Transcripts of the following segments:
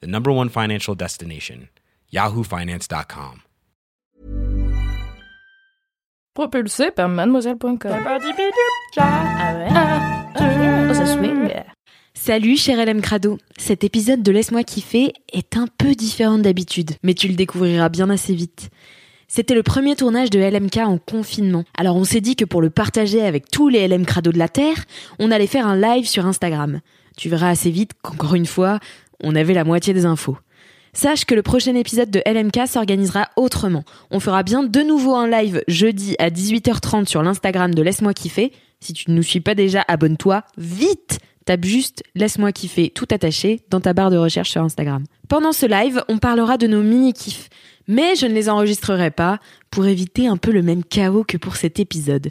the number one financial destination, yahoofinance.com. Propulsé par mademoiselle.com. Salut cher LM Crado, cet épisode de Laisse-moi kiffer est un peu différent d'habitude, mais tu le découvriras bien assez vite. C'était le premier tournage de LMK en confinement, alors on s'est dit que pour le partager avec tous les LM Crado de la Terre, on allait faire un live sur Instagram. Tu verras assez vite qu'encore une fois, on avait la moitié des infos. Sache que le prochain épisode de LMK s'organisera autrement. On fera bien de nouveau un live jeudi à 18h30 sur l'Instagram de Laisse-moi kiffer. Si tu ne nous suis pas déjà, abonne-toi vite Tape juste Laisse-moi kiffer tout attaché dans ta barre de recherche sur Instagram. Pendant ce live, on parlera de nos mini-kifs, mais je ne les enregistrerai pas pour éviter un peu le même chaos que pour cet épisode.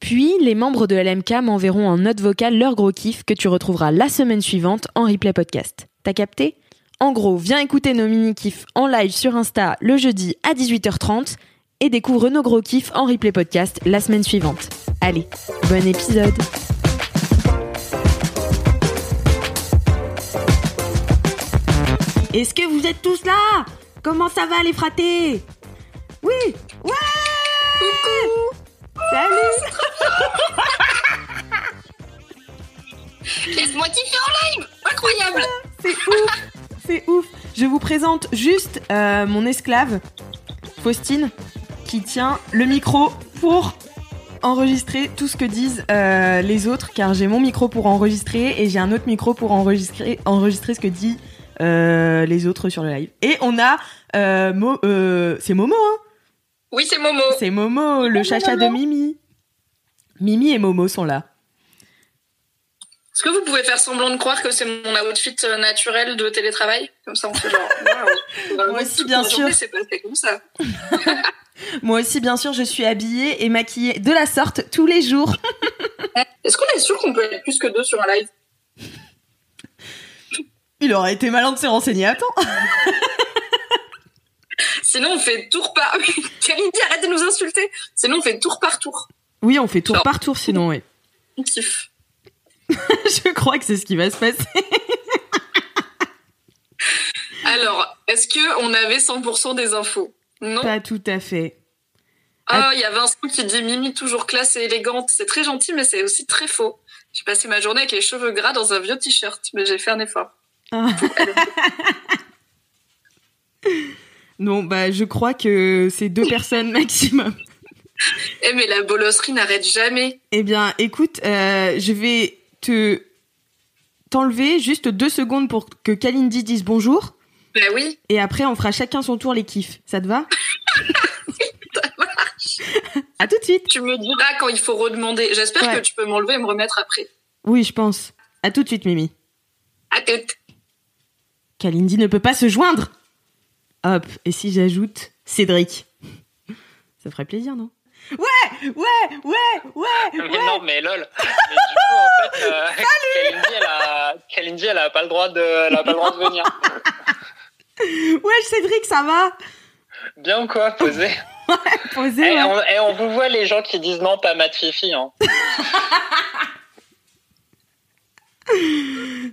Puis, les membres de LMK m'enverront en note vocale leur gros kiff que tu retrouveras la semaine suivante en replay podcast. T'as capté? En gros, viens écouter nos mini-kifs en live sur Insta le jeudi à 18h30 et découvre nos gros kiffs en replay podcast la semaine suivante. Allez, bon épisode! Est-ce que vous êtes tous là? Comment ça va les fratés? Oui! Ouais! Coucou Salut! Laisse-moi kiffer en live! Incroyable C'est ouf C'est ouf Je vous présente juste euh, mon esclave, Faustine, qui tient le micro pour enregistrer tout ce que disent euh, les autres, car j'ai mon micro pour enregistrer et j'ai un autre micro pour enregistrer, enregistrer ce que dit euh, les autres sur le live. Et on a euh, Mo, c'est Momo, hein Oui, c'est Momo. C'est Momo, le chacha de Mimi. Mimi et Momo sont là. Est-ce que vous pouvez faire semblant de croire que c'est mon outfit euh, naturel de télétravail? Comme ça, on fait genre. Moi aussi, bien sûr. C'est passé comme ça. Moi aussi, bien sûr, je suis habillée et maquillée de la sorte tous les jours. Est-ce qu'on est sûr qu'on peut être plus que deux sur un live? Il aurait été malin de se renseigner à temps. Sinon, on fait tour par. Kalindi, arrête de nous insulter. Sinon, on fait tour par tour. Oui, on fait tour Non. par tour sinon, oui. On kiffe. je crois que c'est ce qui va se passer. Alors, est-ce que on avait 100% des infos? Non? Pas tout à fait. Ah, il y a Vincent qui dit Mimi toujours classe et élégante. C'est très gentil, mais c'est aussi très faux. J'ai passé ma journée avec les cheveux gras dans un vieux t-shirt, mais j'ai fait un effort. Ah. Non, bah je crois que c'est deux personnes maximum. Eh, mais la bolosserie n'arrête jamais. Eh bien, écoute, euh, je vais te t'enlever juste deux secondes pour que Kalindi dise bonjour. Bah oui, Et après, on fera chacun son tour les kiffs. Ça te va? Ça marche. À tout de suite. Tu me diras quand il faut redemander. J'espère Ouais. que tu peux m'enlever et me remettre après. Oui, je pense. À tout de suite, Mimi. À toutes. Kalindi ne peut pas se joindre. Hop, et si j'ajoute Cédric? Ça ferait plaisir, non? Ouais, ouais, ouais, ouais, Mais ouais. non, mais lol. Mais du coup, en fait, euh, Kalindi, elle a, Kalindi, elle a pas le droit de, elle a pas le droit de venir. Ouais, Cédric, ça va? Bien ou quoi, posé. Posé, Et ouais. on, et on vous voit les gens qui disent non, pas Matt Fifi, hein.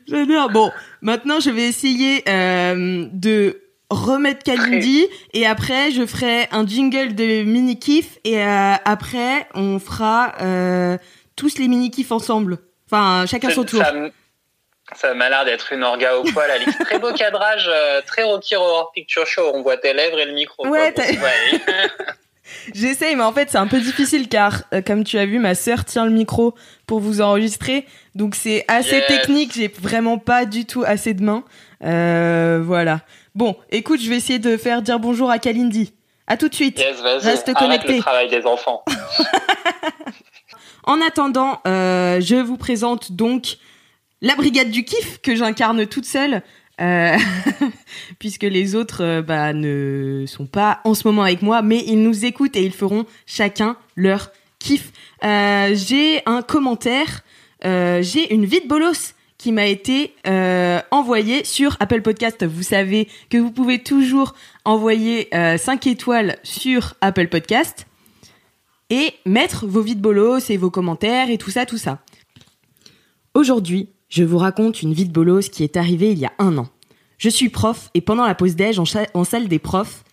J'adore. Bon, maintenant, je vais essayer euh, de remettre Kalindi et après, je ferai un jingle de mini-kiff et euh, après, on fera euh, tous les mini-kiffs ensemble. Enfin, chacun son tour. Ça, m'a l'air d'être une orga au poil, Alix. Très beau cadrage, euh, très Rocky Horror Picture Show. On voit tes lèvres et le micro. Ouais. J'essaye, mais en fait, c'est un peu difficile car, euh, comme tu as vu, ma sœur tient le micro pour vous enregistrer. Donc, c'est assez Yes. technique. J'ai vraiment pas du tout assez de mains. Euh, voilà. Bon, écoute, je vais essayer de faire dire bonjour à Kalindi. À tout de suite. Yes. Reste Arrête connecté. le travail des enfants. En attendant, euh, je vous présente donc la brigade du kiff que j'incarne toute seule. euh, puisque les autres euh, bah, ne sont pas en ce moment avec moi, mais ils nous écoutent et ils feront chacun leur kiff. Euh, j'ai un commentaire, j'ai une vie de bolos qui m'a été euh, envoyée sur Apple Podcast. Vous savez que vous pouvez toujours envoyer euh, 5 étoiles sur Apple Podcast et mettre vos vies de bolos et vos commentaires et tout ça, tout ça. Aujourd'hui, je vous raconte une vie de bolos qui est arrivée il y a un an. Je suis prof et pendant la pause déj en salle des profs,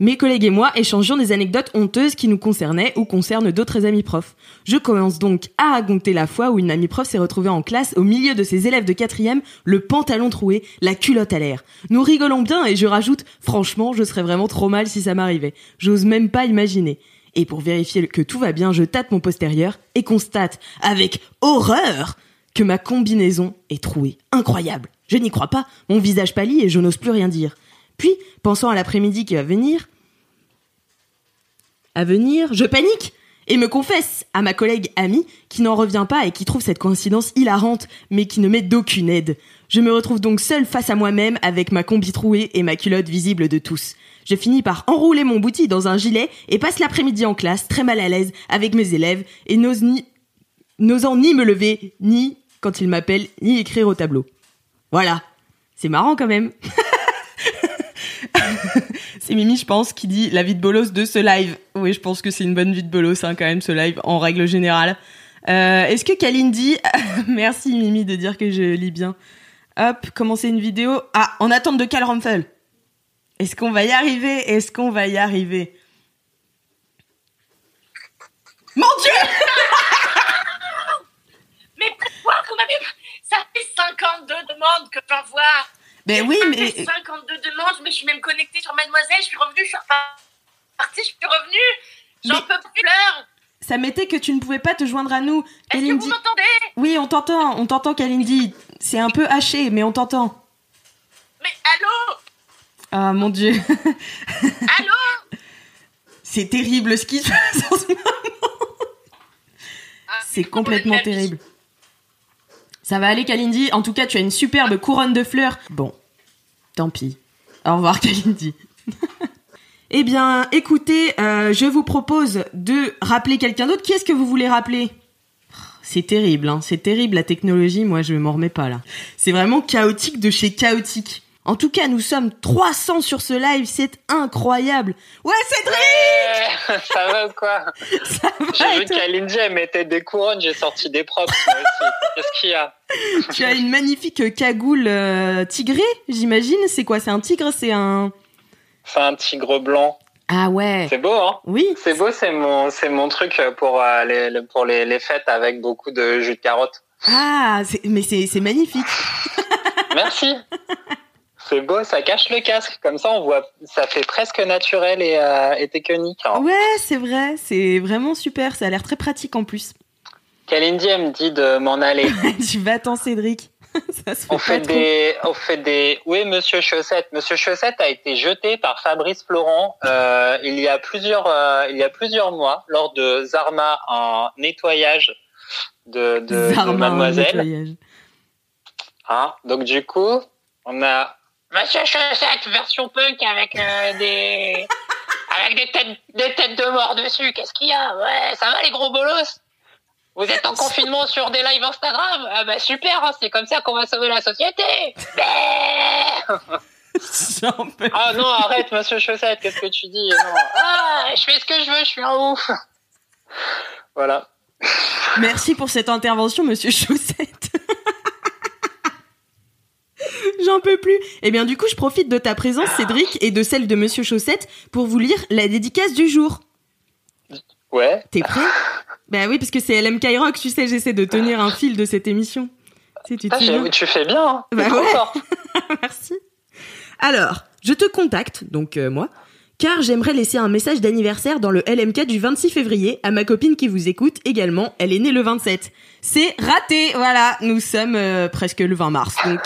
mes collègues et moi échangeons des anecdotes honteuses qui nous concernaient ou concernent d'autres amis profs. Je commence donc à raconter la fois où une amie prof s'est retrouvée en classe au milieu de ses élèves de quatrième, le pantalon troué, la culotte à l'air. Nous rigolons bien et je rajoute, franchement, je serais vraiment trop mal si ça m'arrivait. J'ose même pas imaginer. Et pour vérifier que tout va bien, je tâte mon postérieur et constate, avec horreur, que ma combinaison est trouée. Incroyable. Je n'y crois pas. Mon visage pâlit et je n'ose plus rien dire. Puis, pensant à l'après-midi qui va venir, à venir, je panique et me confesse à ma collègue amie qui n'en revient pas et qui trouve cette coïncidence hilarante mais qui ne met d'aucune aide. Je me retrouve donc seule face à moi-même avec ma combi trouée et ma culotte visible de tous. Je finis par enrouler mon bouti dans un gilet et passe l'après-midi en classe très mal à l'aise avec mes élèves et n'ose ni n'osant ni me lever, ni, quand ils m'appellent, ni écrire au tableau. Voilà. C'est marrant quand même. c'est Mimi, je pense, qui dit la vie de bolos de ce live. Oui, je pense que c'est une bonne vie de bolos, hein, quand même, ce live, en règle générale. Euh, Est-ce que Kaline dit... Merci Mimi de dire que je lis bien. Hop, commencer une vidéo. Ah, en attente de Cal Rumpel. Est-ce qu'on va y arriver? Est-ce qu'on va y arriver? Mon Dieu Mais pourquoi vous m'avez... Ça fait 52 demandes que j'envoie. Ben oui, mais... fait 52 demandes, mais je suis même connectée sur Mademoiselle, je suis revenue, je suis repartie, je suis revenue. J'en Mais- peux plus l'heure. Ça m'était que tu ne pouvais pas te joindre à nous. Est-ce que vous m'entendez? Oui, on t'entend, on t'entend, Kalindi. C'est un peu haché, mais on t'entend. Mais allô? Ah, mon Dieu. Allô? C'est terrible ce qui se passe en ce moment. Ah, C'est complètement terrible. Ça va aller, Kalindi. En tout cas, tu as une superbe couronne de fleurs. Bon, tant pis. Au revoir, Kalindi. eh bien, écoutez, euh, je vous propose de rappeler quelqu'un d'autre. Qui est-ce que vous voulez rappeler? C'est terrible, hein. C'est terrible, la technologie. Moi, je m'en remets pas, là. C'est vraiment chaotique de chez chaotique. En tout cas, nous sommes 300 sur ce live. C'est incroyable. Ouais, Cédric! Eh, ça va ou quoi Ça va J'ai vu elle mettait des couronnes, j'ai sorti des props moi aussi. Qu'est-ce qu'il y a Tu as une magnifique cagoule euh, tigrée, j'imagine. C'est quoi C'est un tigre C'est un. C'est un tigre blanc. Ah ouais. C'est beau, hein Oui. C'est beau, c'est mon, c'est mon truc pour, euh, les, le- pour les, les fêtes avec beaucoup de jus de carotte. Ah, mais c'est magnifique. Merci. C'est beau, ça cache le casque. Comme ça, on voit, ça fait presque naturel et, euh, et technique. hein. Ouais, c'est vrai. C'est vraiment super. Ça a l'air très pratique en plus. Kalindi, elle me dit de m'en aller. tu vas t'en, Cédric. Ça se fait On fait trop. des, on fait des. Oui, Monsieur Chaussette. Monsieur Chaussette a été jeté par Fabrice Florent euh, il y a plusieurs, euh, il y a plusieurs mois lors de Zarma en nettoyage de, de, Mademoiselle. nettoyage. Hein? Donc du coup, on a Monsieur Chaussette version punk avec euh, des avec des têtes des têtes de mort dessus. Qu'est-ce qu'il y a? Ouais, ça va les gros bolos? Vous êtes en confinement sur des lives Instagram? Ah bah super, hein, c'est comme ça qu'on va sauver la société. Ah non, arrête Monsieur Chaussette, qu'est-ce que tu dis? Non. Ah, je fais ce que je veux, je suis un ouf. Voilà. Merci pour cette intervention, monsieur Chaussette. J'en peux plus. Eh bien, du coup, je profite de ta présence, Cédric, et de celle de monsieur Chaussette pour vous lire la dédicace du jour. Ouais. T'es prêt? Bah oui, parce que c'est LMK Rock, tu sais, j'essaie de tenir un fil de cette émission. Tu sais, tu Ah, tu fais bien. Hein. Bah ouais. Merci. Alors, je te contacte, donc euh, moi, car j'aimerais laisser un message d'anniversaire dans le LMK du 26 février à ma copine qui vous écoute également. Elle est née le 27. C'est raté, voilà. Nous sommes euh, presque le 20 mars, donc.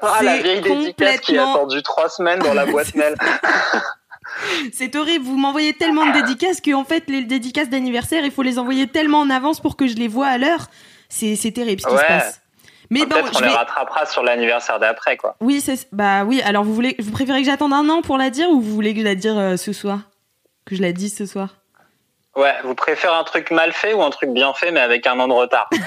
Ah, la C'est vieille dédicace qui a attendu trois semaines dans la boîte mail. C'est horrible, vous m'envoyez tellement de dédicaces que en fait les dédicaces d'anniversaire, il faut les envoyer tellement en avance pour que je les vois à l'heure. C'est c'est terrible ce qui Ouais. se passe. Mais bon, Peut-être on je les vais- rattrapera sur l'anniversaire d'après, quoi. Oui, c'est bah oui. Alors vous voulez, vous préférez que j'attende un an pour la dire ou vous voulez que je la dire euh, ce soir, que je la dise ce soir? Ouais, vous préférez un truc mal fait ou un truc bien fait, mais avec un an de retard?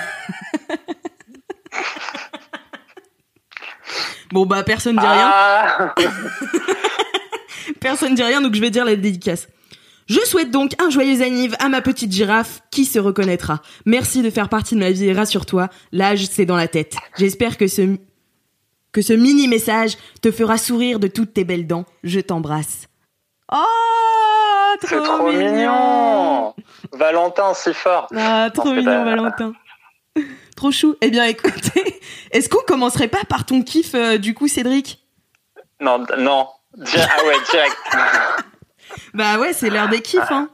Bon bah personne dit rien. Ah Personne dit rien, donc je vais dire la dédicace. Je souhaite donc un joyeux anniv à ma petite girafe qui se reconnaîtra. Merci de faire partie de ma vie et rassure-toi, l'âge c'est dans la tête. J'espère que ce que ce mini message te fera sourire de toutes tes belles dents. Je t'embrasse. Oh, trop, C'est trop mignon Valentin, si fort Ah, trop Non, mignon, pas- Valentin. trop chou. Eh bien, écoutez, est-ce qu'on commencerait pas par ton kiff, euh, du coup, Cédric? Non, non. Di- Ah ouais, direct. Bah ouais, c'est l'heure des kiffs, hein.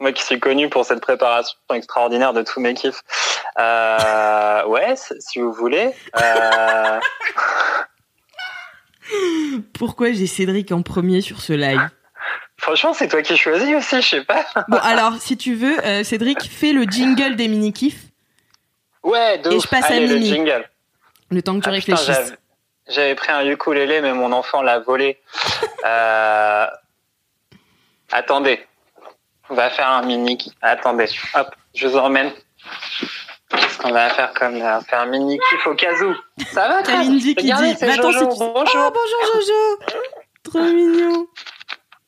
Moi qui suis connu pour cette préparation extraordinaire de tous mes kiffs. Euh, ouais, si vous voulez. Euh, Pourquoi j'ai Cédric en premier sur ce live? Franchement, c'est toi qui choisis aussi, je sais pas. Bon, alors, si tu veux, euh, Cédric, fais le jingle des mini-kiffs, Ouais, de Et ouf. je passe à Allez, le jingle. le temps que tu Ah, réfléchisses. j'avais- J'avais pris un ukulélé, mais mon enfant l'a volé. Euh, Attendez. On va faire un mini. Attendez. Hop, je vous emmène. Qu'est-ce qu'on va faire comme là On un mini kiff au cas où. Ça va, Kalindi qui Regardez, dit c'est Jojo. qui Bonjour. Oh, bonjour Jojo Trop mignon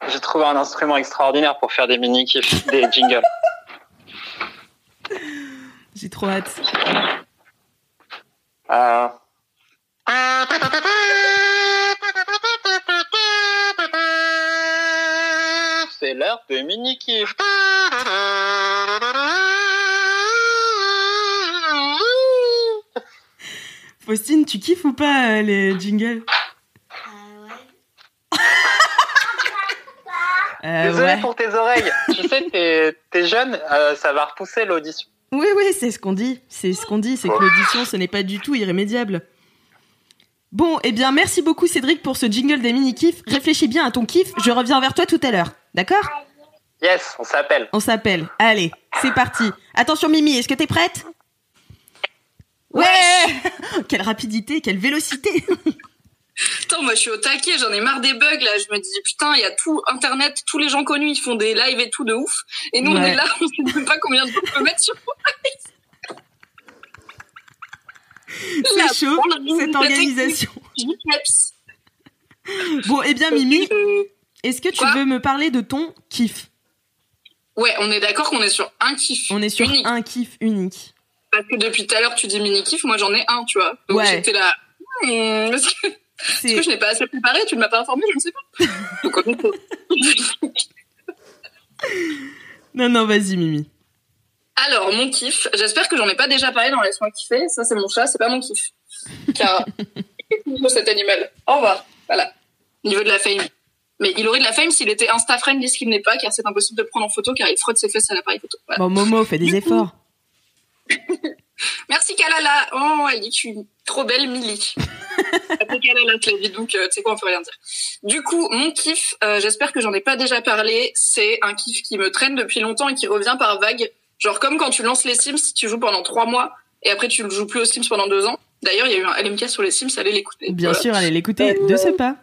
J'ai trouvé un instrument extraordinaire pour faire des mini kiffs, des jingles. J'ai trop hâte. Euh, C'est l'heure de mini kiff. Faustine, tu kiffes ou pas euh, les jingles? Euh, Désolé ouais. pour tes oreilles. tu sais, t'es t'es jeune, euh, ça va repousser l'audition. Oui, oui, c'est ce qu'on dit. C'est ce qu'on dit, c'est que l'audition, ce n'est pas du tout irrémédiable. Bon, eh bien, merci beaucoup Cédric pour ce jingle des mini-kiffs. Réfléchis bien à ton kiff, je reviens vers toi tout à l'heure. D'accord? Yes, on s'appelle. On s'appelle. Allez, c'est parti. Attention Mimi, est-ce que t'es prête? Ouais Quelle rapidité, quelle vélocité Putain, moi je suis au taquet, j'en ai marre des bugs là. Je me dis putain, il y a tout internet, tous les gens connus, ils font des lives et tout de ouf. Et nous on est là, on sait même pas combien de temps on peut mettre sur C'est chaud, cette organisation. Bon, eh bien Mimi, Euh, est-ce que tu Quoi? veux me parler de ton kiff? Ouais, on est d'accord qu'on est sur un kiff. On est sur unique. un kiff unique. Parce que depuis tout à l'heure tu dis mini kiff, moi j'en ai un, tu vois. Donc Ouais. j'étais là. hmm, Est-ce que, je n'ai pas assez préparé Tu ne m'as pas informé, je ne sais pas. Donc on Non, non, vas-y Mimi. Alors, mon kiff, j'espère que j'en ai pas déjà parlé dans Laisse-moi kiffer. Ça, c'est mon chat, c'est pas mon kiff. Car, cet animal. Au revoir. Voilà. Niveau de la fame. Mais il aurait de la fame s'il était Insta-friendly, ce qu'il n'est pas, car c'est impossible de prendre en photo, car il frotte ses fesses à l'appareil photo. Voilà. Bon, Momo, fais des efforts. Merci Kalala. Oh, elle dit que je suis trop belle, Milly. Kalala qui l'a dit, donc euh, tu sais quoi, on peut rien dire. Du coup, mon kiff, euh, j'espère que j'en ai pas déjà parlé, c'est un kiff qui me traîne depuis longtemps et qui revient par vague. Genre comme quand tu lances les Sims, tu joues pendant trois mois et après tu ne joues plus aux Sims pendant deux ans. D'ailleurs, il y a eu un LMK sur les Sims, allez l'écouter. Bien Voilà. sûr, allez l'écouter de ce pas.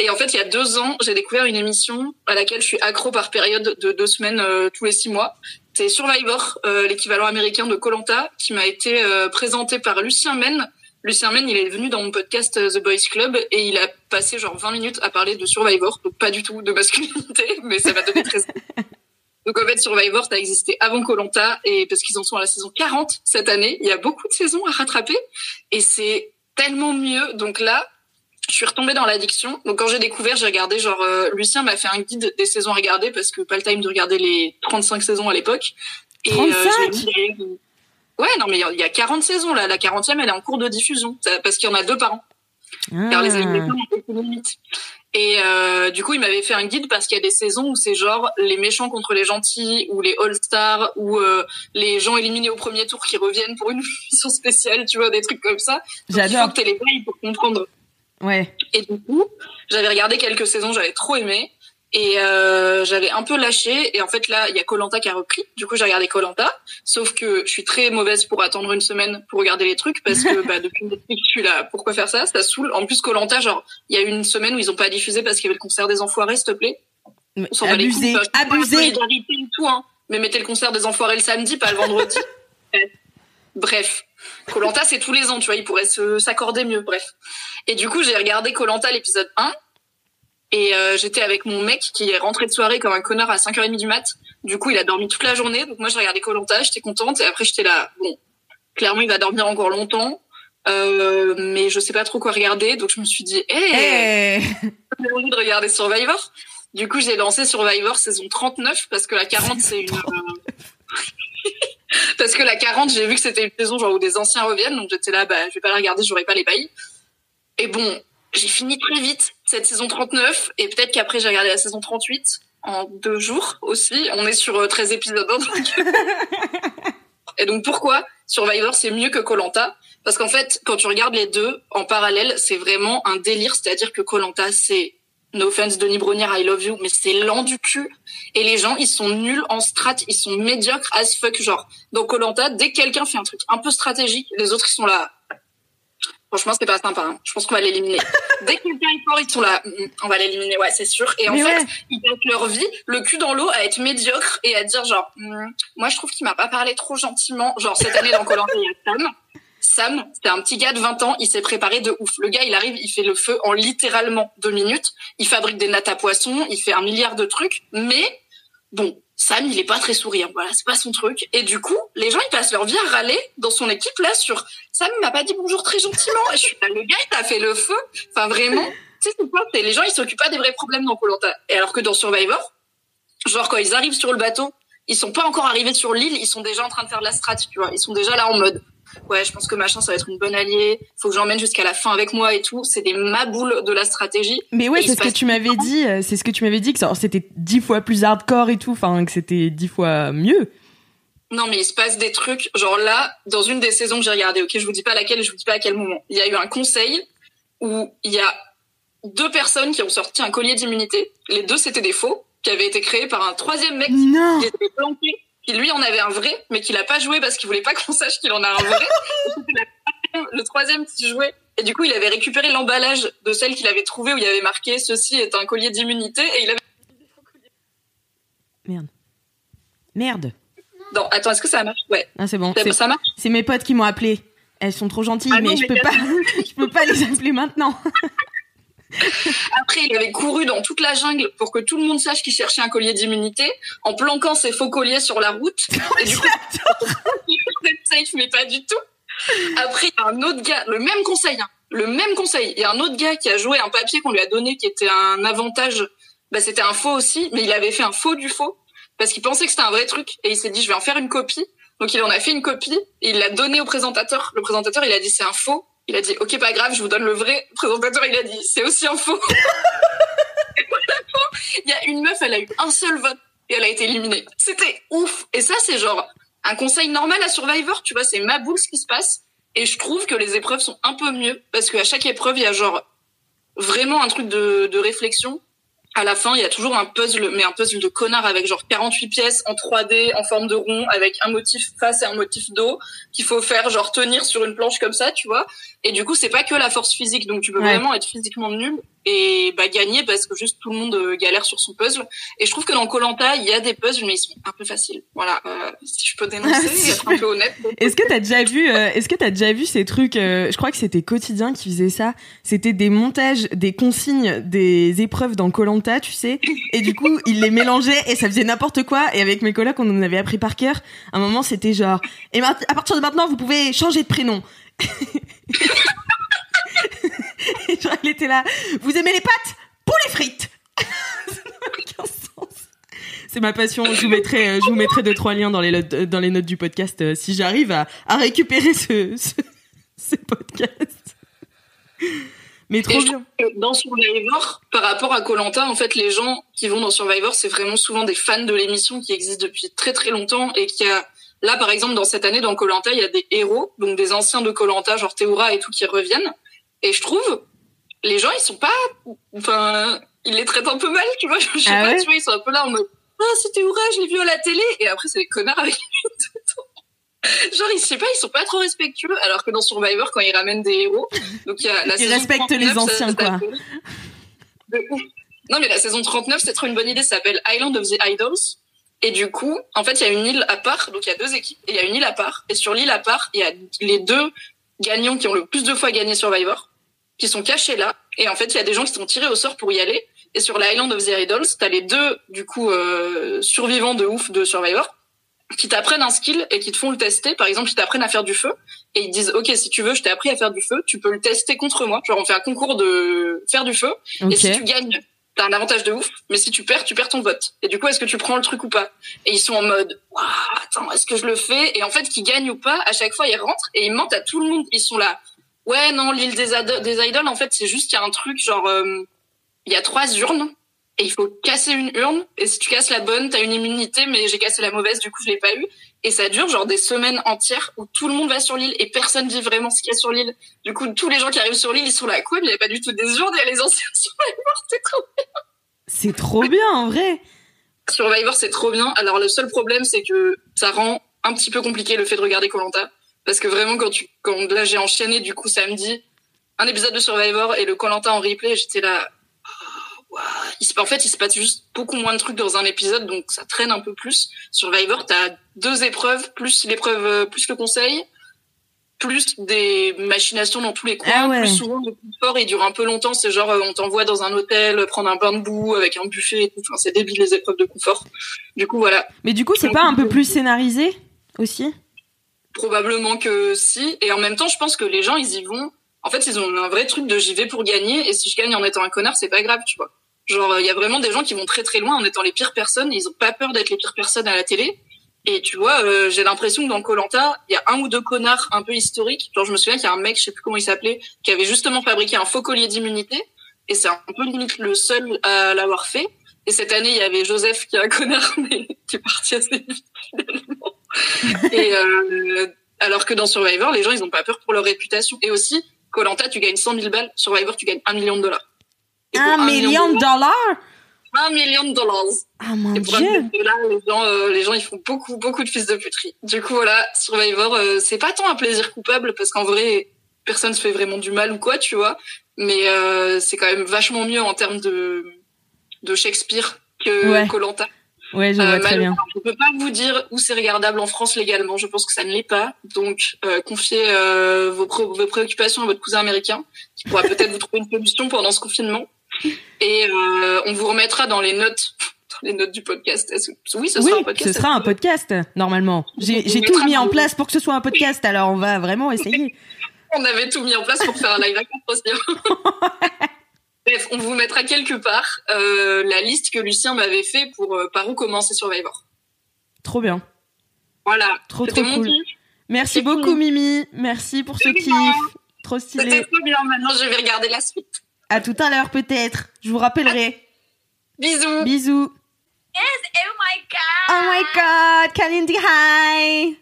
Et en fait, il y a deux ans, j'ai découvert une émission à laquelle je suis accro par période de deux semaines euh, tous les six mois. C'est Survivor, euh, l'équivalent américain de Colanta, qui m'a été euh, présenté par Lucien Men. Lucien Men, il est venu dans mon podcast The Boys Club et il a passé genre 20 minutes à parler de Survivor, donc pas du tout de masculinité, mais ça m'a donné très. Donc en fait, Survivor, ça a existé avant Colanta et parce qu'ils en sont à la saison 40 cette année, il y a beaucoup de saisons à rattraper et c'est tellement mieux. Donc là, je suis retombée dans l'addiction. Donc quand j'ai découvert, j'ai regardé genre euh, Lucien m'a fait un guide des saisons à regarder parce que pas le time de regarder les 35 saisons à l'époque. Et, 35? j'ai mis derrière- Ouais, non mais il y a 40 saisons là, la 40e elle est en cours de diffusion parce qu'il y en a deux par an. Car les Ah. ont limite. Et euh, du coup, il m'avait fait un guide parce qu'il y a des saisons où c'est genre les méchants contre les gentils, ou les All-Stars, ou euh, les gens éliminés au premier tour qui reviennent pour une mission spéciale, tu vois, des trucs comme ça. Donc, Il faut J'adore. que t'aies les bails pour comprendre. Ouais. Et du coup, j'avais regardé quelques saisons, j'avais trop aimé. Et euh, j'avais un peu lâché. Et en fait, là, il y a Colanta qui a repris. Du coup, j'ai regardé Colanta. Sauf que je suis très mauvaise pour attendre une semaine pour regarder les trucs parce que bah, depuis que je suis là, pourquoi faire ça? Ça saoule. En plus, Colanta, genre, il y a eu une semaine où ils ont pas diffusé parce qu'il y avait le concert des Enfoirés, s'il te plaît. Mais On s'en bat les Abusé, couilles, tout, hein. Mais mettez le concert des Enfoirés le samedi, pas le vendredi. Bref. Colanta, c'est tous les ans, tu vois, ils pourraient s'accorder mieux, bref. Et du coup, j'ai regardé Colanta l'épisode 1. Et euh, j'étais avec mon mec qui est rentré de soirée comme un connard à 5h30 du mat. Du coup, il a dormi toute la journée. Donc moi, j'ai regardé Colanta, j'étais contente. Et après, j'étais là, bon, clairement, il va dormir encore longtemps. Euh, mais je sais pas trop quoi regarder. Donc je me suis dit, hé, Eh j'ai envie de regarder Survivor. Du coup, j'ai lancé Survivor saison 39 parce que la 40, c'est une... euh, parce que la 40, j'ai vu que c'était une saison genre où des anciens reviennent. Donc j'étais là, bah, je vais pas la regarder, j'aurai pas les bails. Et bon, j'ai fini très vite cette saison 39. Et peut-être qu'après, j'ai regardé la saison 38 en deux jours aussi. On est sur euh, 13 épisodes. hein, donc- Et donc pourquoi Survivor c'est mieux que Colanta? Parce qu'en fait, quand tu regardes les deux en parallèle, c'est vraiment un délire. C'est-à-dire que Colanta c'est no offense Denis Brognière, I love you, mais c'est lent du cul. Et les gens, ils sont nuls en strat, ils sont médiocres as fuck. Genre, dans Colanta, dès que quelqu'un fait un truc un peu stratégique, les autres ils sont là. Franchement, c'est pas sympa. hein. Je pense qu'on va l'éliminer. Dès que quelqu'un est fort, ils sont là. Mm, On va l'éliminer, ouais, c'est sûr. Et en Mais fait, ouais. ils passent leur vie, le cul dans l'eau, à être médiocre et à dire genre, Hmm, moi je trouve qu'il m'a pas parlé trop gentiment. Genre cette année dans Colanta, il y a Sam. Sam, c'est un petit gars de 20 ans, il s'est préparé de ouf. Le gars, il arrive, il fait le feu en littéralement deux minutes. Il fabrique des nattes à poissons, il fait un milliard de trucs, mais bon, Sam, il est pas très souriant. Voilà, c'est pas son truc. Et du coup, les gens, ils passent leur vie à râler dans son équipe là sur Sam, il m'a pas dit bonjour très gentiment. Je suis là, le gars, il a fait le feu. Enfin, vraiment, tu sais, c'est quoi Les gens, ils s'occupent pas des vrais problèmes dans Colanta. Et alors que dans Survivor, genre quand ils arrivent sur le bateau, ils sont pas encore arrivés sur l'île, ils sont déjà en train de faire de la strat, tu vois. Ils sont déjà là en mode, ouais, je pense que machin, ça va être une bonne alliée. Faut que j'emmène jusqu'à la fin avec moi et tout. C'est des maboules de la stratégie. Mais ouais, c'est ce que tu m'avais dit. euh, C'est ce que tu m'avais dit que c'était dix fois plus hardcore et tout. Enfin, que c'était dix fois mieux. Non, mais il se passe des trucs. Genre là, dans une des saisons que j'ai regardées, ok, je vous dis pas laquelle, je vous dis pas à quel moment. Il y a eu un conseil où il y a deux personnes qui ont sorti un collier d'immunité. Les deux, c'était des faux, qui avaient été créés par un troisième mec Non. qui était planqué, qui lui en avait un vrai, mais qui l'a pas joué parce qu'il voulait pas qu'on sache qu'il en a un vrai. Le troisième qui jouait. Et du coup, il avait récupéré l'emballage de celle qu'il avait trouvée où il y avait marqué ceci est un collier d'immunité et il avait. Merde. Merde. Non, attends, est-ce que ça marche? Ouais, Ah, c'est bon. ça, C'est- ça marche? C'est mes potes qui m'ont appelé. Elles sont trop gentilles, Ah non, mais je peux pas. je peux pas les appeler maintenant. Après, il avait couru dans toute la jungle pour que tout le monde sache qu'il cherchait un collier d'immunité, en planquant ses faux colliers sur la route. Et du coup, il safe, mais pas du tout. Après, il y a un autre gars, le même conseil, hein, le même conseil. Il y a un autre gars qui a joué un papier qu'on lui a donné qui était un avantage. Bah, c'était un faux aussi, mais il avait fait un faux du faux parce qu'il pensait que c'était un vrai truc et il s'est dit je vais en faire une copie. Donc il en a fait une copie et il l'a donné au présentateur. Le présentateur, il a dit c'est un faux. Il a dit ok pas grave, je vous donne le vrai. Présentateur, il a dit c'est aussi un faux. Il y a une meuf, elle a eu un seul vote et elle a été éliminée. C'était ouf. Et ça, c'est genre un conseil normal à Survivor, tu vois, c'est ma boule ce qui se passe. Et je trouve que les épreuves sont un peu mieux parce qu'à chaque épreuve, il y a genre vraiment un truc de, de réflexion. À la fin, il y a toujours un puzzle, mais un puzzle de connard avec genre 48 pièces en 3D, en forme de rond, avec un motif face et un motif dos, qu'il faut faire genre tenir sur une planche comme ça, tu vois. Et du coup, c'est pas que la force physique, donc tu peux Ouais. vraiment être physiquement nul et bah gagner parce que juste tout le monde euh, galère sur son puzzle. Et je trouve que dans Colanta, il y a des puzzles, mais ils sont un peu faciles. Voilà, euh, si je peux dénoncer, Si être un peu honnête. Est-ce que t'as déjà vu euh, Est-ce que t'as déjà vu ces trucs euh, Je crois que c'était quotidien qui faisait ça. C'était des montages, des consignes, des épreuves dans Colanta, tu sais. Et du coup, ils les mélangeaient et ça faisait n'importe quoi. Et avec mes collègues, on en avait appris par cœur. À un moment, c'était genre. Et à partir de maintenant, vous pouvez changer de prénom. Et genre, il était là. Vous aimez les pâtes? Pour les frites. Ça n'a aucun sens. C'est ma passion. Je vous mettrai, euh, je vous mettrai deux trois liens dans les notes, dans les notes du podcast euh, si j'arrive à, à récupérer ce, ce, ce podcast. Mais trop bien. dans Survivor, par rapport à Colanta, en fait, les gens qui vont dans Survivor, c'est vraiment souvent des fans de l'émission qui existe depuis très très longtemps et qui a là, par exemple, dans cette année dans Colanta, il y a des héros, donc des anciens de Colanta, genre Théora et tout, qui reviennent. Et je trouve les gens, ils sont pas, enfin, ils les traitent un peu mal, tu vois. Je sais Ah pas, ouais tu vois, ils sont un peu là en mode Ah, c'était Oura, je l'ai vu à la télé. Et après, c'est des connards avec. Genre, ils, je sais pas, ils sont pas trop respectueux. Alors que dans Survivor, quand ils ramènent des héros, donc il y a la Ils respectent 39, les anciens, ça quoi. Non, mais la saison 39, c'est trop une bonne idée. Ça s'appelle Island of the Idols. Et du coup, en fait, il y a une île à part. Donc, il y a deux équipes. Et il y a une île à part. Et sur l'île à part, il y a les deux gagnants qui ont le plus de fois gagné Survivor, qui sont cachés là. Et en fait, il y a des gens qui sont tirés au sort pour y aller. Et sur l'Island of the Idols, t'as les deux, du coup, euh, survivants de ouf de Survivor, qui t'apprennent un skill et qui te font le tester. Par exemple, ils t'apprennent à faire du feu. Et ils disent, OK, si tu veux, je t'ai appris à faire du feu, tu peux le tester contre moi. Genre, on fait un concours de faire du feu. Et si tu gagnes, t'as un avantage de ouf. Mais si tu perds, tu perds ton vote. Et du coup, est-ce que tu prends le truc ou pas? Et ils sont en mode, Waouh, attends, est-ce que je le fais? Et en fait, qu'ils gagnent ou pas, à chaque fois, ils rentrent et ils mentent à tout le monde. Ils sont là. Ouais, non, l'île des, idoles, en fait, c'est juste qu'il y a un truc, genre, euh, il y a trois urnes. Et il faut casser une urne. Et si tu casses la bonne, t'as une immunité, mais j'ai cassé la mauvaise, du coup, je l'ai pas eu. Et ça dure genre des semaines entières où tout le monde va sur l'île et personne dit vraiment ce qu'il y a sur l'île. Du coup, tous les gens qui arrivent sur l'île, ils sont là, quoi, mais il n'y a pas du tout des urnes, a les anciens Survivor, c'est trop C'est trop bien, en vrai. Survivor, c'est trop bien. Alors, le seul problème, c'est que ça rend un petit peu compliqué le fait de regarder Colanta. Parce que vraiment, quand tu, quand là, j'ai enchaîné, du coup, samedi, un épisode de Survivor et le Colanta en replay, j'étais là. Il se- en fait, il se passe juste beaucoup moins de trucs dans un épisode, donc ça traîne un peu plus. Survivor, t'as deux épreuves, plus l'épreuve, euh, plus le conseil, plus des machinations dans tous les coins, Ah ouais. plus souvent le confort, il dure un peu longtemps, c'est genre, euh, on t'envoie dans un hôtel, euh, prendre un bain de boue avec un buffet et tout. Enfin, c'est débile les épreuves de confort. Du coup, voilà. Mais du coup, c'est pas un peu plus scénarisé aussi? Probablement que si. Et en même temps, je pense que les gens, ils y vont. En fait, ils ont un vrai truc de j'y vais pour gagner. Et si je gagne en étant un connard, c'est pas grave, tu vois. Genre, il y a vraiment des gens qui vont très très loin en étant les pires personnes. Ils ont pas peur d'être les pires personnes à la télé. Et tu vois, euh, j'ai l'impression que dans Colanta, il y a un ou deux connards un peu historiques. Genre, je me souviens qu'il y a un mec, je sais plus comment il s'appelait, qui avait justement fabriqué un faux collier d'immunité. Et c'est un peu limite le seul à l'avoir fait. Et cette année, il y avait Joseph qui est un connard, mais qui est parti assez vite finalement. Et euh, alors que dans Survivor, les gens, ils ont pas peur pour leur réputation. Et aussi, Colanta, tu gagnes 100 000 balles. Survivor, tu gagnes un million de dollars. Un million de dollars? Un million de dollars. Ah mon Et pour dieu dollars, les gens, euh, les gens, ils font beaucoup, beaucoup de fils de puterie. Du coup, voilà, Survivor, euh, c'est pas tant un plaisir coupable parce qu'en vrai, personne se fait vraiment du mal ou quoi, tu vois. Mais euh, c'est quand même vachement mieux en termes de, de Shakespeare que Ouais. Colanta. Ouais, je Euh, vois très bien. Je peux pas vous dire où c'est regardable en France légalement. Je pense que ça ne l'est pas. Donc, euh, confiez euh, vos, pré- vos préoccupations à votre cousin américain, qui pourra peut-être vous trouver une solution pendant ce confinement. Et euh, on vous remettra dans les notes, les notes du podcast. Oui, ce Oui, sera un podcast. ce sera un podcast, normalement. J'ai tout mis en place pour que ce soit un podcast, alors on va vraiment essayer. On avait tout mis en place pour faire un live à contre Bref, on vous mettra quelque part euh, la liste que Lucien m'avait fait pour euh, par où commencer Survivor. Trop bien. Voilà. Trop, C'était trop cool. kiff. Merci beaucoup, cool. Mimi. Merci pour ce kiff. Trop C'était stylé. trop bien. Maintenant, je vais regarder la suite. À tout à l'heure, peut-être. Je vous rappellerai. Bisous. Bisous. Yes, oh my god. Oh my god, Kalindi, hi.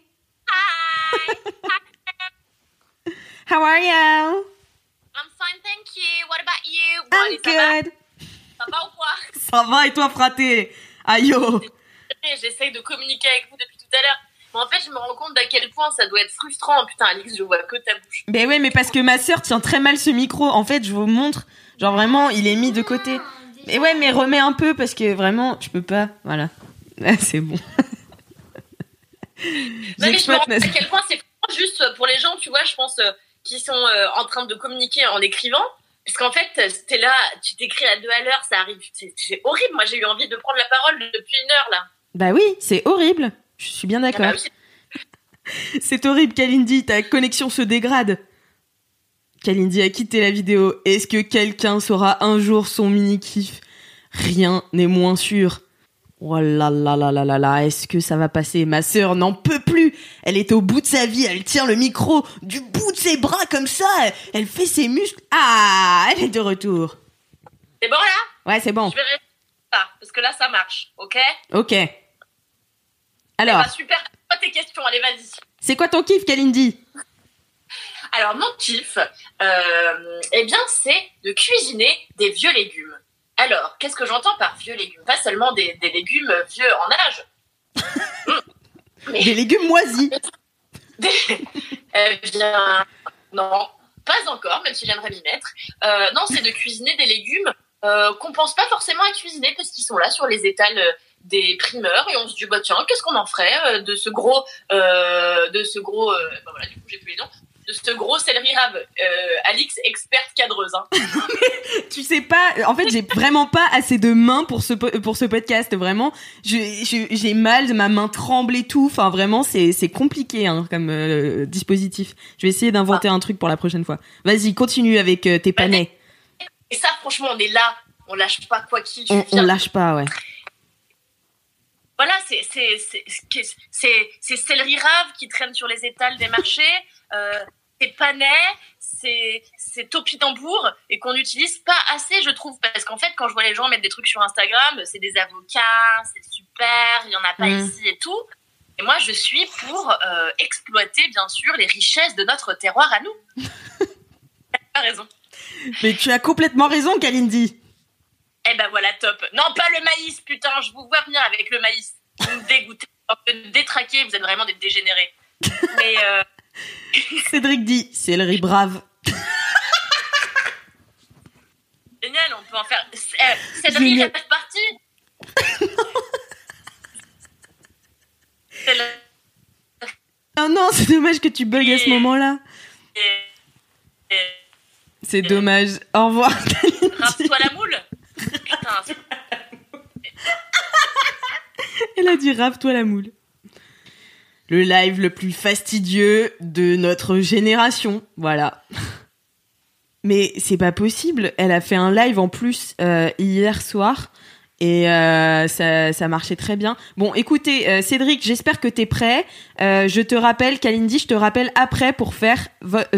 How are you? I'm fine, thank you. What about you? Bon, I'm allez, ça va good. Ça va ou quoi? Ça va et toi, fraté? Aïe, oh. J'essaye de communiquer avec vous depuis tout à l'heure. Mais en fait, je me rends compte d'à quel point ça doit être frustrant. Putain, Alix, je vois que ta bouche. Ben ouais, mais parce que ma sœur tient très mal ce micro. En fait, je vous montre. Genre vraiment, il est mis de côté. Mais ouais, mais remets un peu parce que vraiment, je peux pas. Voilà. C'est bon. Non, mais je me rends compte à quel point c'est juste pour les gens, tu vois, je pense, euh, qui sont euh, en train de communiquer en écrivant. Parce qu'en fait, t'es là, tu t'écris à deux à l'heure, ça arrive. C'est horrible. Moi, j'ai eu envie de prendre la parole depuis une heure, là. Bah oui, c'est horrible. Je suis bien Ah d'accord. bah oui, C'est horrible, Kalindi, ta connexion se dégrade. Kalindi a quitté la vidéo. Est-ce que quelqu'un saura un jour son mini-kiff? Rien n'est moins sûr. Oh là là là là là là, est-ce que ça va passer? Ma sœur n'en peut plus Elle est au bout de sa vie, elle tient le micro du bout de ses bras comme ça, elle fait ses muscles. Ah, elle est de retour. c'est bon, là? Ouais, c'est bon. Je vais rester ça, parce que là, ça marche, ok? Ok. Alors, super. Pas tes questions, allez, vas-y. c'est quoi ton kiff, Kalindi? Alors, mon kiff, euh, eh bien, c'est de cuisiner des vieux légumes. Alors, qu'est-ce que j'entends par vieux légumes? Pas seulement des, des légumes vieux en âge. Mm. Mais Des légumes moisis. des... Eh bien, non, pas encore, même si j'aimerais m'y mettre. Euh, non, c'est de cuisiner des légumes euh, qu'on pense pas forcément à cuisiner parce qu'ils sont là sur les étals euh, des primeurs et on se dit bah tiens qu'est-ce qu'on en ferait euh, de ce gros euh, de ce gros euh, bah voilà du coup j'ai plus les noms de ce gros céleri rave euh, Alix experte cadreuse hein. Tu sais pas, en fait, j'ai vraiment pas assez de mains pour ce, po- pour ce podcast, vraiment. J'ai mal, ma main tremble et tout. Enfin, vraiment, c'est compliqué hein, comme euh, dispositif. Je vais essayer d'inventer un truc pour la prochaine fois. Vas-y, continue avec euh, tes panais. et ça franchement on est là on lâche pas quoi qu'il On, on lâche pas, ouais. Voilà, c'est céleri rave qui traîne sur les étals des marchés, euh, c'est panais, c'est topinambour et qu'on n'utilise pas assez, je trouve, parce qu'en fait, quand je vois les gens mettre des trucs sur Instagram, c'est des avocats, c'est super, il y en a pas Mm. ici et tout. Et moi, je suis pour euh, exploiter, bien sûr, les richesses de notre terroir à nous. T'as raison. Mais tu as complètement raison, Kalindi. Eh ben voilà, top. Non, pas le maïs, putain, je vous vois venir avec le maïs. Vous me dégoûtez. Vous me détraquez, vous êtes vraiment des dégénérés. Mais euh, Cédric dit, céleri brave. génial, on peut en faire. Euh, Cédric, Génial. c'est parti C'est le- Oh non, c'est dommage que tu bugs à ce moment-là. et- et- C'est dommage. Au revoir. Rase-toi la moule c'est- Elle a dit rave-toi la moule. Le live le plus fastidieux de notre génération. Voilà. Mais c'est pas possible. Elle a fait un live en plus euh, hier soir. Et euh, ça, ça marchait très bien. Bon, écoutez, euh, Cédric, j'espère que t'es prêt. Je te rappelle, Kalindi, je te rappelle après pour faire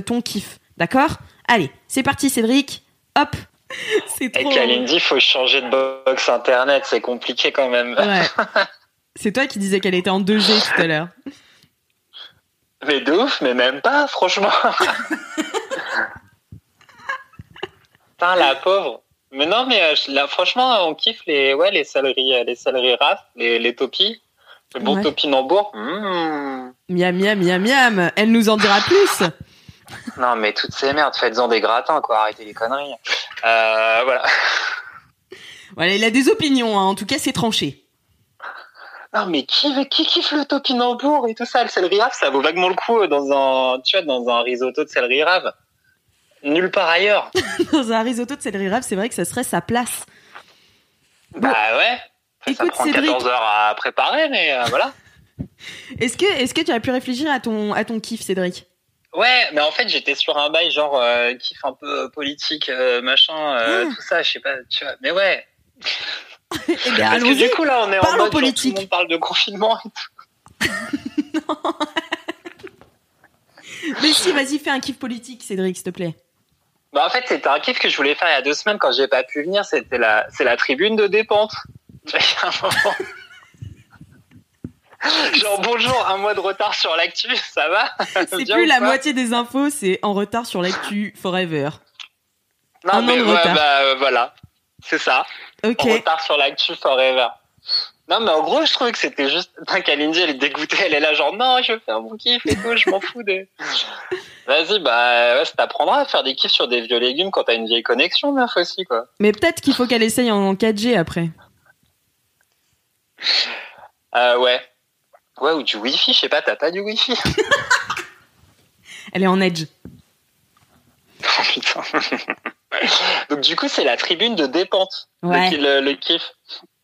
ton kiff. D'accord? Allez, c'est parti, Cédric. Hop C'est Et trop... Kalindi, faut changer de box internet, c'est compliqué quand même. Ouais. C'est toi qui disais qu'elle était en 2G tout à l'heure. Mais de ouf, mais même pas, franchement. Putain, la pauvre. Mais non, mais euh, là, franchement, on kiffe les, ouais, les céleris, euh, les céleris raf, les, les topis. Le bon Ouais. topinambour. Mmh. Miam, miam, miam, miam. Elle nous en dira plus. Non, mais toutes ces merdes, faites-en des gratins, quoi. Arrêtez les conneries. Euh, voilà. Voilà, il a des opinions, hein. en tout cas, c'est tranché. Non, mais qui, qui kiffe le topinambour et tout ça? Le céleri rave, ça vaut vaguement le coup euh, dans un, tu vois, dans un risotto de céleri rave. Nulle part ailleurs. Dans un risotto de céleri rave, c'est vrai que ça serait sa place. Bah ouais. Ça, ça Écoute, prend Cédric. 14 heures à préparer, mais euh, voilà. Est-ce que, est-ce que tu as pu réfléchir à ton, à ton kiff, Cédric? Ouais, mais en fait, j'étais sur un bail genre euh, kiff un peu euh, politique, euh, machin, euh, Ah. tout ça, je sais pas, tu vois. Mais ouais. Eh bien, Parce que allons-y. du coup, là, on est en mode genre, politique. tout le monde parle de confinement et tout. Mais si, vas-y, fais un kiff politique, Cédric, s'il te plaît. Bah, en fait, c'était un kiff que je voulais faire il y a deux semaines quand j'ai pas pu venir. C'était la, c'est la tribune de dépente. Tu vois, il y a un moment. Genre, bonjour, un mois de retard sur l'actu, ça va? C'est plus la moitié des infos, c'est en retard sur l'actu forever. Non, un an mais de ouais, retard. bah, euh, voilà. C'est ça. En retard sur l'actu forever. Non, mais en gros, je trouvais que c'était juste. Putain, Kalindi, elle est dégoûtée, elle est là, genre, non, je veux faire mon kiff et tout, je m'en fous de. Vas-y, bah, ouais, ça t'apprendra à faire des kiffs sur des vieux légumes quand t'as une vieille connexion, meuf aussi, quoi. Mais peut-être qu'il faut qu'elle essaye en 4G après. Euh, ouais. Ouais, ou du wifi, je sais pas, t'as pas du wifi? Elle est en edge. Oh, putain. Donc, du coup, c'est la tribune de dépente. Ouais. Le, le, kiff.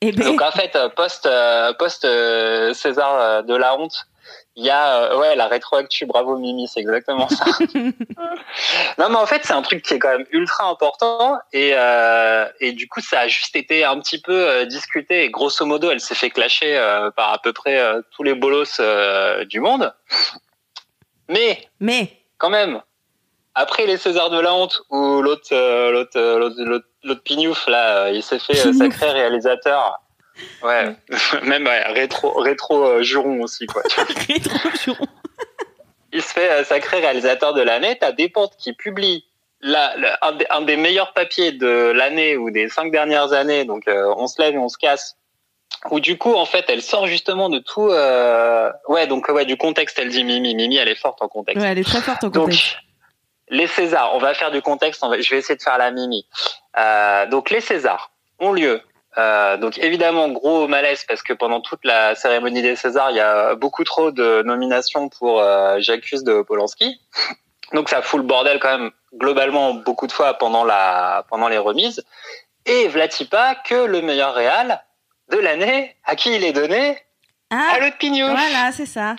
Eh ben, Donc en fait, euh, post euh, post euh, César de la honte, il y a euh, ouais la rétroactu. Bravo Mimi, c'est exactement ça. non mais en fait, c'est un truc qui est quand même ultra important et euh, et du coup, ça a juste été un petit peu euh, discuté. Et grosso modo, elle s'est fait clasher euh, par à peu près euh, tous les bolos du monde. Mais mais, quand même, après les Césars de la honte où l'autre l'autre l'autre l'autre pignouf là, il s'est fait sacré réalisateur. Ouais, même ouais, rétro rétro euh, juron aussi quoi. rétro juron. Il se fait euh, sacré réalisateur de l'année. T'as Despentes qui publie la- la- un, des, un des meilleurs papiers de l'année ou des cinq dernières années, donc euh, on se lève et on se casse, où du coup en fait elle sort justement de tout, euh, ouais donc ouais du contexte elle dit Mimi, Mimi elle est forte en contexte. Ouais, elle est très forte en Donc, contexte. les Césars, on va faire du contexte, on va- je vais essayer de faire la mimi. Euh, donc, les Césars ont lieu. Euh, donc, évidemment, gros malaise parce que pendant toute la cérémonie des Césars, il y a beaucoup trop de nominations pour euh, J'accuse de Polanski. Donc, ça fout le bordel quand même globalement beaucoup de fois pendant la pendant les remises. Et Vlatipa que le meilleur réal de l'année, à qui il est donné? Ah, À l'autre pignou. voilà, c'est ça.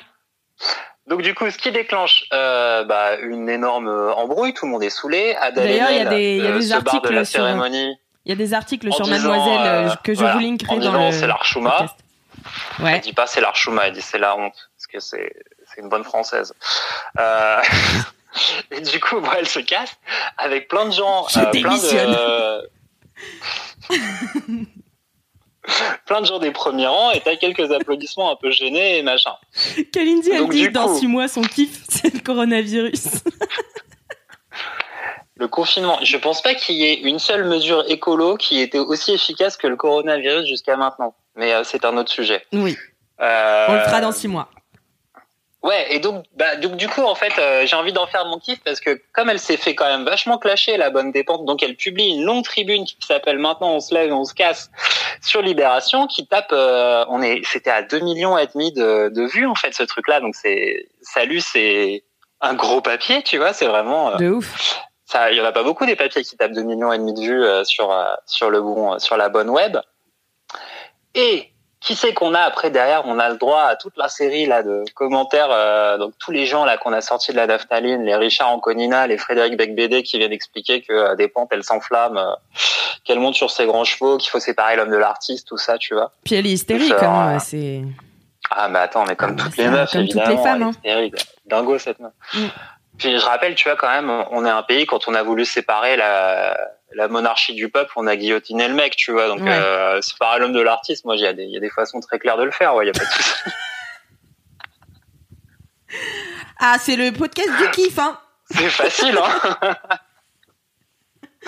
Donc du coup, ce qui déclenche euh, bah, une énorme embrouille, tout le monde est saoulé. D'ailleurs, il y a des- y a euh, des barre de articles la sur- cérémonie Il y a des articles en sur disant, Mademoiselle euh, euh, que je voilà, vous linkerai en dans disant le c'est l'Archouma. podcast. Elle Ouais. dit pas c'est l'Archouma, elle dit c'est la honte parce que c'est c'est une bonne française. Euh, et du coup, bon, elle se casse avec plein de gens, Je plein de plein de gens des premiers rangs et t'as quelques applaudissements un peu gênés et machin. Kalindi, elle dit dans coup- six mois, son kiff, c'est le coronavirus. Le confinement, je pense pas qu'il y ait une seule mesure écolo qui était aussi efficace que le coronavirus jusqu'à maintenant. Mais euh, c'est un autre sujet. oui, Euh, on le fera dans six mois. Ouais, et donc, bah, donc du coup, en fait, euh, j'ai envie d'en faire mon kiff parce que comme elle s'est fait quand même vachement clasher la bonne dépente, donc elle publie une longue tribune qui s'appelle Maintenant on se lève et on se casse sur Libération, qui tape, euh, on est, c'était à 2 millions et demi de, de vues en fait ce truc-là, donc c'est, salut, c'est un gros papier, tu vois, c'est vraiment. euh, De ouf. Ça, il y en a pas beaucoup des papiers qui tapent 2 millions et demi de vues euh, sur euh, sur le bon sur la bonne web. Et qui sait qu'on a après derrière, on a le droit à toute la série là de commentaires euh, donc tous les gens là qu'on a sortis de la naphtaline, les Richard Anconina, les Frédéric Becbédé qui viennent expliquer que euh, des pentes elles s'enflamment, euh, qu'elle monte sur ses grands chevaux, qu'il faut séparer l'homme de l'artiste, tout ça, tu vois. Puis elle est hystérique, hein, c'est... Ah mais attends, mais comme Ah, toutes les meufs comme toutes les femmes, hein. terrible. dingo cette meuf. Mm. Puis je rappelle, tu vois quand même, on est un pays quand on a voulu séparer la la monarchie du peuple, on a guillotiné le mec, tu vois. Donc Ouais. euh, séparer l'homme de l'artiste, moi il y a des il y a des façons très claires de le faire, ouais, il y a pas de souci. Ah, c'est le podcast du kiff, hein C'est facile, hein.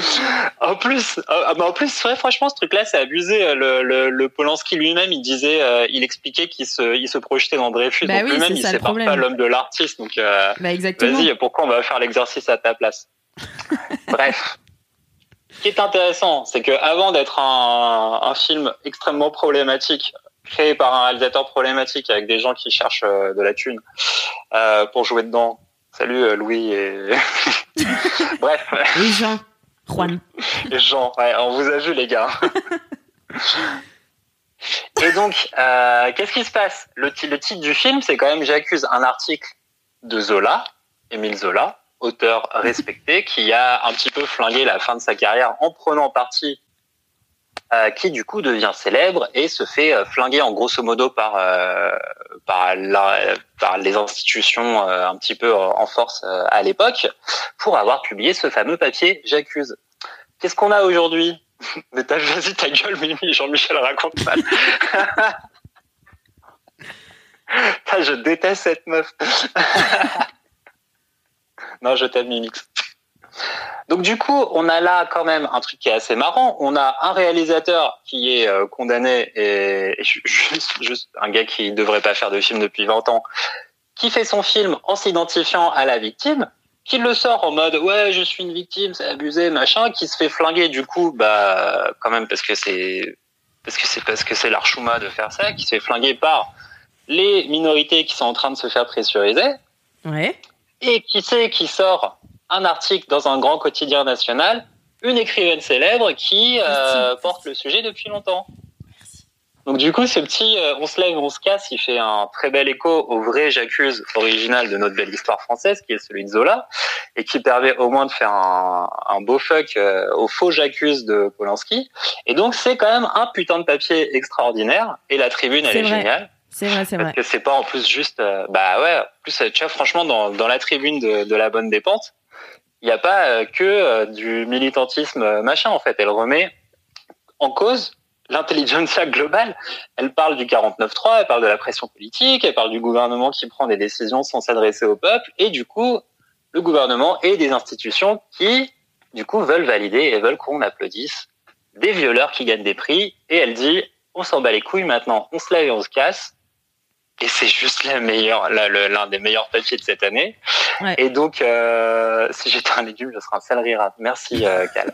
En plus, ah, bah, en plus, ouais, franchement, ce truc-là, c'est abusé. Le, le, le Polanski lui-même, il disait, euh, il expliquait qu'il se, il se projetait dans Dreyfus. Bah donc oui, lui-même, il le sépare pas l'homme de l'artiste. Donc, euh, Bah exactement. Vas-y, pourquoi on va faire l'exercice à ta place? Bref. Ce qui est intéressant, c'est que avant d'être un, un film extrêmement problématique, créé par un réalisateur problématique avec des gens qui cherchent euh, de la thune euh, pour jouer dedans. Salut euh, Louis et bref, Et Jean, Juan. les gens, ouais, on vous a vu les gars. Et donc, euh, qu'est-ce qui se passe? Le, le titre du film, c'est quand même J'accuse un article de Zola, Émile Zola, auteur respecté, qui a un petit peu flingué la fin de sa carrière en prenant parti, qui du coup devient célèbre et se fait euh, flinguer en grosso modo par euh, par, la- par les institutions euh, un petit peu en force euh, à l'époque pour avoir publié ce fameux papier J'accuse. Qu'est-ce qu'on a aujourd'hui? Mais t'as vas-y ta gueule, Mimi, Jean-Michel raconte mal. Putain, je déteste cette meuf. non, je t'aime, Mimix. Donc du coup, on a là quand même un truc qui est assez marrant. On a un réalisateur qui est euh, condamné et, et ju- juste, juste un gars qui devrait pas faire de film depuis 20 ans, qui fait son film en s'identifiant à la victime, qui le sort en mode ouais je suis une victime, c'est abusé machin, qui se fait flinguer du coup bah quand même parce que c'est parce que c'est parce que c'est l'archouma de faire ça, qui se fait flinguer par les minorités qui sont en train de se faire pressuriser Ouais. et qui sait qui sort un article dans un grand quotidien national, une écrivaine célèbre qui euh, porte le sujet depuis longtemps. Donc du coup, ce petit euh, on se lève, on se casse, il fait un très bel écho au vrai j'accuse original de notre belle histoire française, qui est celui de Zola, et qui permet au moins de faire un, un beau fuck euh, au faux j'accuse de Polanski. Et donc c'est quand même un putain de papier extraordinaire, et la tribune elle est géniale. C'est vrai, c'est Parce vrai. que c'est pas en plus juste, euh, bah ouais, en plus, euh, tu vois, franchement, dans, dans la tribune de, de la bonne dépente, il n'y a pas euh, que euh, du militantisme euh, machin, en fait. Elle remet en cause l'intelligentsia globale. Elle parle du 49-3, elle parle de la pression politique, elle parle du gouvernement qui prend des décisions sans s'adresser au peuple, et du coup, le gouvernement et des institutions qui du coup, veulent valider et veulent qu'on applaudisse des violeurs qui gagnent des prix. Et elle dit, on s'en bat les couilles maintenant, on se lève et on se casse. Et c'est juste la meilleure, l'un des meilleurs papiers de cette année. Ouais. Et donc, euh, si j'étais un légume, je serais un céleri rave. Merci, euh, Cal.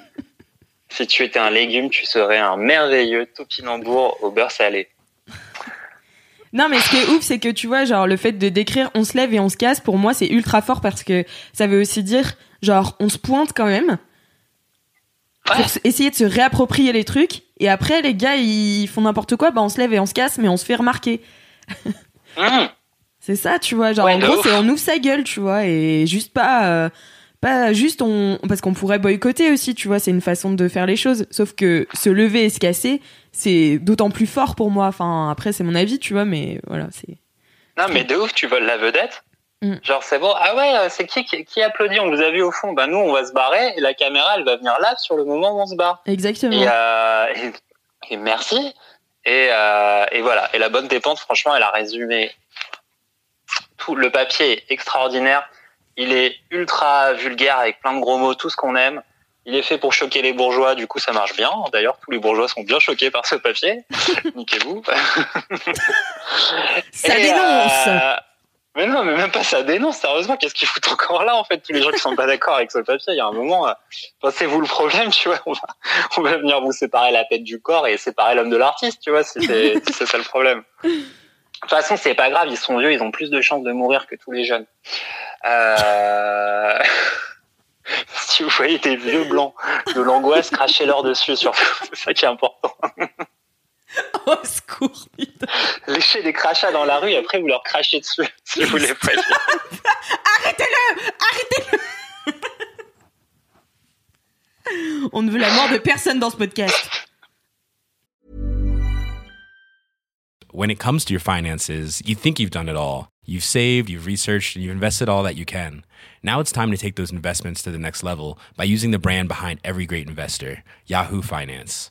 si tu étais un légume, tu serais un merveilleux topinambour au beurre salé. Non, mais ce qui est ouf, c'est que tu vois, genre, le fait de décrire on se lève et on se casse, pour moi, c'est ultra fort parce que ça veut aussi dire, genre, on se pointe quand même. Pour Ouais. essayer de se réapproprier les trucs. Et après, les gars, ils font n'importe quoi, bah, on se lève et on se casse, mais on se fait remarquer. Mmh. C'est ça, tu vois. Genre, Ouais, en gros, c'est on ouvre sa gueule, tu vois, et juste pas. euh, pas juste on. Parce qu'on pourrait boycotter aussi, tu vois, c'est une façon de faire les choses. Sauf que se lever et se casser, c'est d'autant plus fort pour moi. Enfin, après, c'est mon avis, tu vois, mais voilà, c'est. Non, mais de ouf, tu voles la vedette. Mm. Genre, c'est bon. Ah ouais, euh, c'est qui, qui qui applaudit? On vous a vu au fond. Bah, nous, on va se barrer et la caméra, elle va venir là sur le moment où on se barre. Exactement. Et, euh, et, et merci. Et, euh, et voilà. Et la bonne dépente, franchement, elle a résumé tout. Le papier est extraordinaire. Il est ultra vulgaire avec plein de gros mots, tout ce qu'on aime. Il est fait pour choquer les bourgeois, du coup ça marche bien. D'ailleurs, tous les bourgeois sont bien choqués par ce papier. Niquez-vous. Ça Et, dénonce. euh, Mais non, mais même pas ça dénonce. Sérieusement, qu'est-ce qu'ils foutent encore là en fait Tous les gens qui sont pas d'accord avec ce papier, il y a un moment, euh, enfin, c'est vous le problème, tu vois. On va, on va venir vous séparer la tête du corps et séparer l'homme de l'artiste, tu vois. Si c'est si ça le problème. De toute façon, c'est pas grave. Ils sont vieux, ils ont plus de chances de mourir que tous les jeunes. Euh... si vous voyez des vieux blancs de l'angoisse, crachez-leur dessus. Surtout, c'est ça qui est important. Au secours, putain. Léchez des crachats dans la rue et après vous leur crachez dessus si vous les voyez. On ne veut la mort de personne dans ce podcast. When it comes to your finances, you think you've done it all. You've saved, you've researched, and you've invested all that you can. Now it's time to take those investments to the next level by using the brand behind every great investor, Yahoo Finance.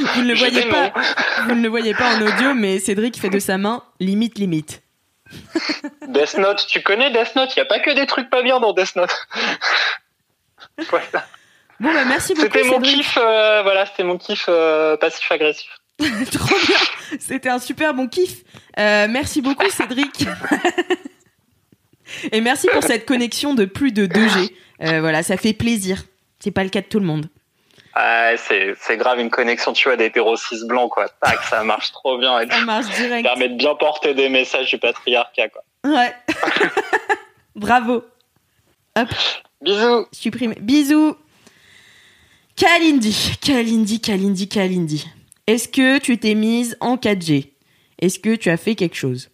Vous ne le voyez pas, vous ne le voyez pas en audio, mais Cédric fait de sa main limite limite. Death Note, tu connais Death Note? Il y a pas que des trucs pas bien dans Death Note. voilà. Bon bah merci beaucoup C'était mon kiff, euh, voilà, c'était mon kiff euh, passif-agressif. Trop bien. C'était un super bon kiff. Euh, merci beaucoup Cédric. Et merci pour cette connexion de plus de 2G. Euh, voilà, ça fait plaisir. C'est pas le cas de tout le monde. Ah, c'est c'est grave une connexion, tu vois, d'hétéro cis blanc, quoi. Tac, ça marche trop bien et Ça marche ça direct. permet de bien porter des messages du patriarcat, quoi. Ouais. Bravo. Hop, Bisous supprimé. Bisous. Kalindi, Kalindi, Kalindi, Kalindi. Est-ce que tu t'es mise en 4G Est-ce que tu as fait quelque chose?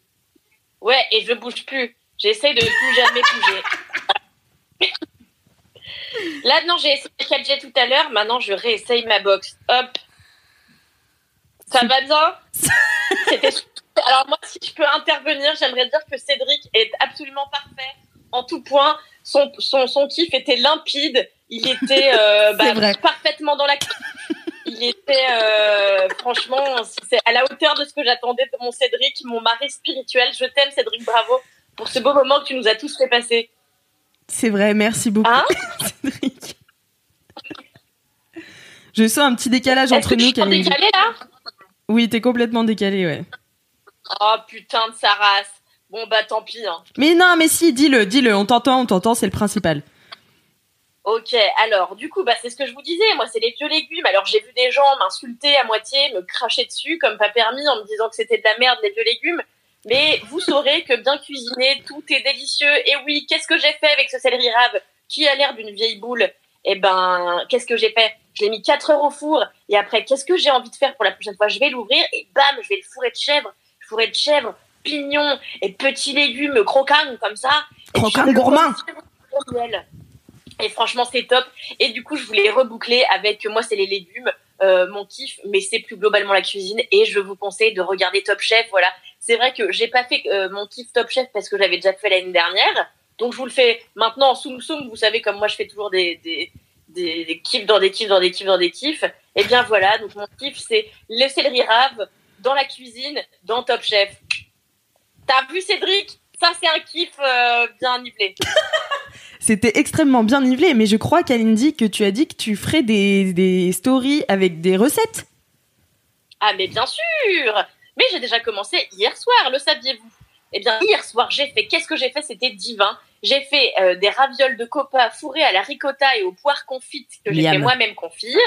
Ouais, et je bouge plus. J'essaie de plus jamais bouger. Là, non, j'ai essayé le 4G tout à l'heure. Maintenant, je réessaye ma box. Hop. Ça va bien? C'était. Alors moi, si je peux intervenir, j'aimerais dire que Cédric est absolument parfait en tout point. Son, son, son kiff était limpide. Il était euh, bah, parfaitement dans la... Il était, euh, franchement, c'est à la hauteur de ce que j'attendais de mon Cédric, mon mari spirituel. Je t'aime, Cédric, bravo pour ce beau moment que tu nous as tous fait passer. C'est vrai, merci beaucoup. Hein Cédric. Je sens un petit décalage entre que nous, tu décalé là? Oui, t'es complètement décalé, ouais. Oh putain de sa race. Bon bah tant pis. Hein. Mais non, mais si, dis-le, dis-le, on t'entend, on t'entend, c'est le principal. Ok, alors du coup, bah, c'est ce que je vous disais, moi c'est les vieux légumes. Alors j'ai vu des gens m'insulter à moitié, me cracher dessus comme pas permis en me disant que c'était de la merde les vieux légumes. Mais vous saurez que bien cuisiné, tout est délicieux. Et oui, qu'est-ce que j'ai fait avec ce céleri rave qui a l'air d'une vieille boule? Eh ben, qu'est-ce que j'ai fait? Je l'ai mis 4 heures au four. Et après, qu'est-ce que j'ai envie de faire pour la prochaine fois? Je vais l'ouvrir et bam, je vais le fourrer de chèvre. Fourrer de chèvre, pignons et petits légumes croquants comme ça. Croquants gourmands. Et franchement, c'est top. Et du coup, je voulais reboucler avec, moi, c'est les légumes. euh, mon kiff, mais c'est plus globalement la cuisine. Et je vous conseille de regarder Top Chef. Voilà, c'est vrai que j'ai pas fait euh, mon kiff Top Chef parce que j'avais déjà fait l'année dernière. Donc je vous le fais maintenant en soum soum. Vous savez comme moi je fais toujours des, des, des, des kiffs dans des kiffs dans des kiffs dans des kiffs. Et bien voilà, donc mon kiff c'est le céleri rave dans la cuisine dans Top Chef. T'as vu Cédric? Ça c'est un kiff euh, bien nivelé. C'était extrêmement bien nivelé, mais je crois qu'Alindy que tu as dit que tu ferais des, des stories avec des recettes. Ah mais bien sûr Mais j'ai déjà commencé hier soir, le saviez-vous? Eh bien hier soir j'ai fait, qu'est-ce que j'ai fait? C'était divin. J'ai fait euh, des ravioles de copa fourrés à la ricotta et aux poires confites que j'ai fait moi-même confire.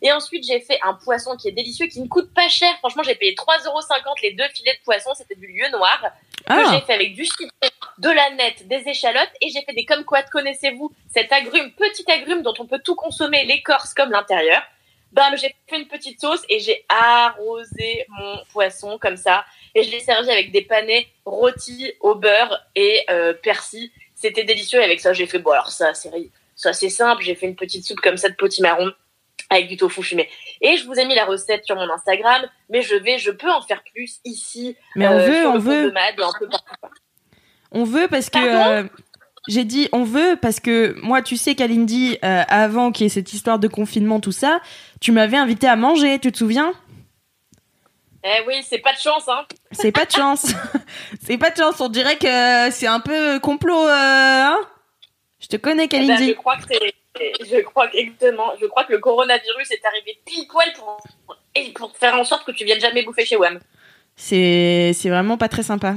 Et ensuite j'ai fait un poisson qui est délicieux, qui ne coûte pas cher. Franchement j'ai payé 3,50€ les deux filets de poisson, c'était du lieu noir. que Ah, j'ai fait avec du citron, de la nette, des échalotes et j'ai fait des kumquats. Connaissez-vous cet agrume, petit agrume dont on peut tout consommer, l'écorce comme l'intérieur Bam, j'ai fait une petite sauce et j'ai arrosé mon poisson comme ça et je l'ai servi avec des panais rôtis au beurre et euh, persil. C'était délicieux et avec ça j'ai fait bon alors ça c'est ça c'est simple. J'ai fait une petite soupe comme ça de potimarron avec du tofu fumé. Et je vous ai mis la recette sur mon Instagram, mais je vais, je peux en faire plus ici. mais on euh, veut, sur on le veut, de Mad, un peu partout. on veut parce que euh, j'ai dit on veut parce que moi, tu sais qu'Alindy, euh, avant qu'il y ait cette histoire de confinement, tout ça, tu m'avais invité à manger, tu te souviens? Eh oui, c'est pas de chance, hein. C'est pas de chance. c'est pas de chance. On dirait que c'est un peu complot. Euh, hein? Je te connais, Eh ben, Kalindi. je crois que c'est, je crois que exactement, je crois que le coronavirus est arrivé pile poil pour, et pour faire en sorte que tu viennes jamais bouffer chez WAM. C'est c'est vraiment pas très sympa.